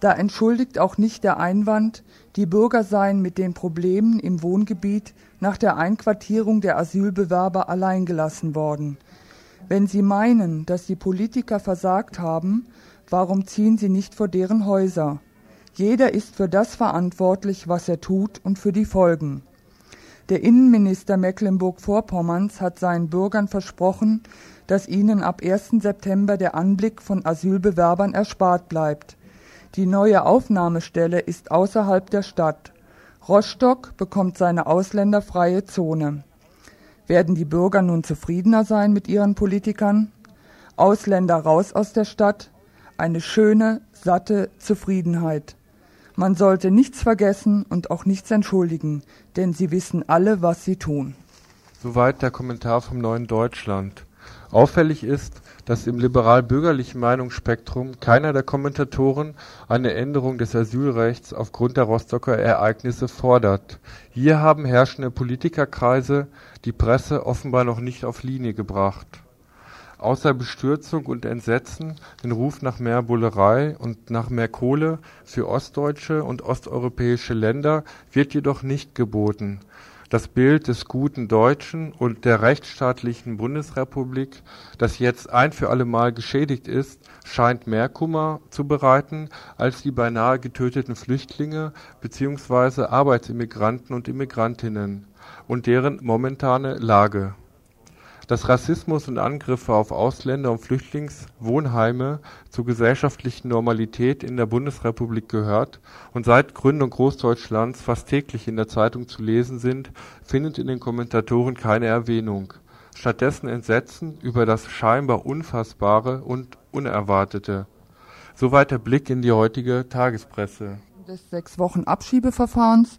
Da entschuldigt auch nicht der Einwand, die Bürger seien mit den Problemen im Wohngebiet nach der Einquartierung der Asylbewerber alleingelassen worden. Wenn Sie meinen, dass die Politiker versagt haben, warum ziehen Sie nicht vor deren Häuser? Jeder ist für das verantwortlich, was er tut und für die Folgen. Der Innenminister Mecklenburg-Vorpommerns hat seinen Bürgern versprochen, dass ihnen ab 1. September der Anblick von Asylbewerbern erspart bleibt. Die neue Aufnahmestelle ist außerhalb der Stadt. Rostock bekommt seine ausländerfreie Zone. Werden die Bürger nun zufriedener sein mit ihren Politikern? Ausländer raus aus der Stadt? Eine schöne, satte Zufriedenheit. Man sollte nichts vergessen und auch nichts entschuldigen, denn sie wissen alle, was sie tun. Soweit der Kommentar vom Neuen Deutschland. Auffällig ist, dass im liberal-bürgerlichen Meinungsspektrum keiner der Kommentatoren eine Änderung des Asylrechts aufgrund der Rostocker Ereignisse fordert. Hier haben herrschende Politikerkreise die Presse offenbar noch nicht auf Linie gebracht außer Bestürzung und Entsetzen den Ruf nach mehr Bullerei und nach mehr Kohle für ostdeutsche und osteuropäische Länder wird jedoch nicht geboten. Das Bild des guten Deutschen und der rechtsstaatlichen Bundesrepublik, das jetzt ein für allemal geschädigt ist, scheint mehr Kummer zu bereiten als die beinahe getöteten Flüchtlinge bzw. Arbeitsimmigranten und Immigrantinnen und deren momentane Lage dass Rassismus und Angriffe auf Ausländer und Flüchtlingswohnheime zur gesellschaftlichen Normalität in der Bundesrepublik gehört und seit Gründung Großdeutschlands fast täglich in der Zeitung zu lesen sind, findet in den Kommentatoren keine Erwähnung. Stattdessen Entsetzen über das scheinbar Unfassbare und Unerwartete. Soweit der Blick in die heutige Tagespresse. Des sechs Wochen Abschiebeverfahrens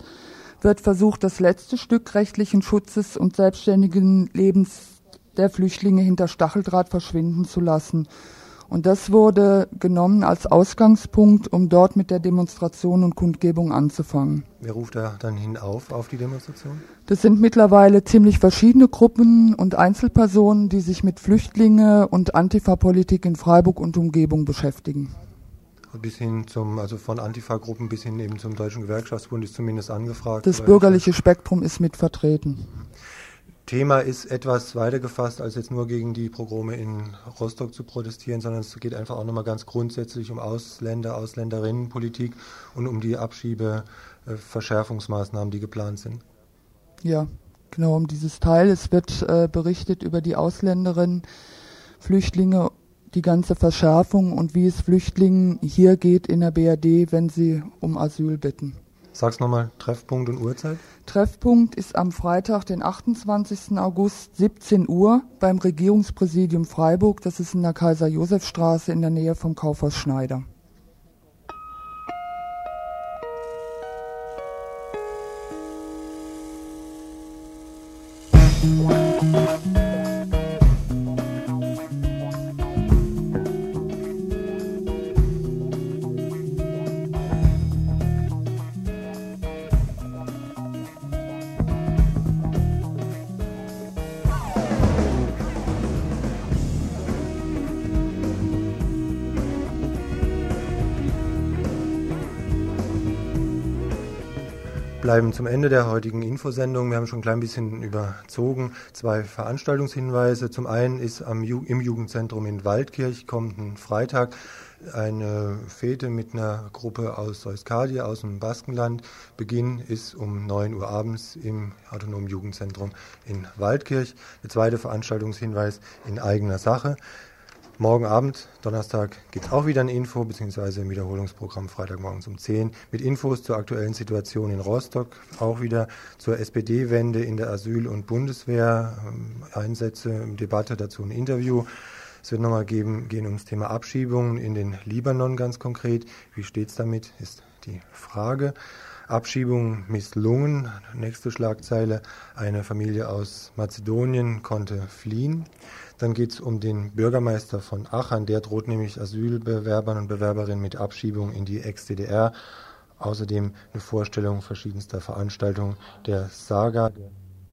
wird versucht, das letzte Stück rechtlichen Schutzes und selbstständigen Lebens der Flüchtlinge hinter Stacheldraht verschwinden zu lassen. Und das wurde genommen als Ausgangspunkt, um dort mit der Demonstration und Kundgebung anzufangen. Wer ruft da dann hinauf auf die Demonstration? Das sind mittlerweile ziemlich verschiedene Gruppen und Einzelpersonen, die sich mit Flüchtlinge und Antifa-Politik in Freiburg und Umgebung beschäftigen. Bis hin zum, also von Antifa-Gruppen bis hin eben zum Deutschen Gewerkschaftsbund ist zumindest angefragt. Das bürgerliche Spektrum ist mit vertreten. Thema ist etwas weiter gefasst, als jetzt nur gegen die Progrome in Rostock zu protestieren, sondern es geht einfach auch nochmal ganz grundsätzlich um Ausländer, Ausländerinnenpolitik und um die Abschiebeverschärfungsmaßnahmen, die geplant sind. Ja, genau um dieses Teil. Es wird äh, berichtet über die Ausländerinnen, Flüchtlinge, die ganze Verschärfung und wie es Flüchtlingen hier geht in der BRD, wenn sie um Asyl bitten. Sag's nochmal, Treffpunkt und Uhrzeit? Treffpunkt ist am Freitag, den 28. August, 17 Uhr beim Regierungspräsidium Freiburg. Das ist in der Kaiser-Josef-Straße in der Nähe vom Kaufhaus Schneider. Bleiben zum Ende der heutigen Infosendung. Wir haben schon ein klein bisschen überzogen. Zwei Veranstaltungshinweise. Zum einen ist am im Jugendzentrum in Waldkirch kommenden Freitag eine Fete mit einer Gruppe aus Euskadi, aus dem Baskenland. Beginn ist um 9 Uhr abends im Autonomen Jugendzentrum in Waldkirch. Der zweite Veranstaltungshinweis in eigener Sache. Morgen Abend, Donnerstag, gibt es auch wieder ein Info bzw. ein Wiederholungsprogramm Freitagmorgens um 10 mit Infos zur aktuellen Situation in Rostock, auch wieder zur SPD-Wende in der Asyl- und Bundeswehr, ähm, Einsätze, Debatte dazu ein Interview. Es wird nochmal geben, gehen ums Thema Abschiebungen in den Libanon ganz konkret. Wie steht es damit, ist die Frage. Abschiebung misslungen. Nächste Schlagzeile. Eine Familie aus Mazedonien konnte fliehen. Dann geht es um den Bürgermeister von Aachen. Der droht nämlich Asylbewerbern und Bewerberinnen mit Abschiebung in die Ex-DDR Außerdem eine Vorstellung verschiedenster Veranstaltungen der Saga.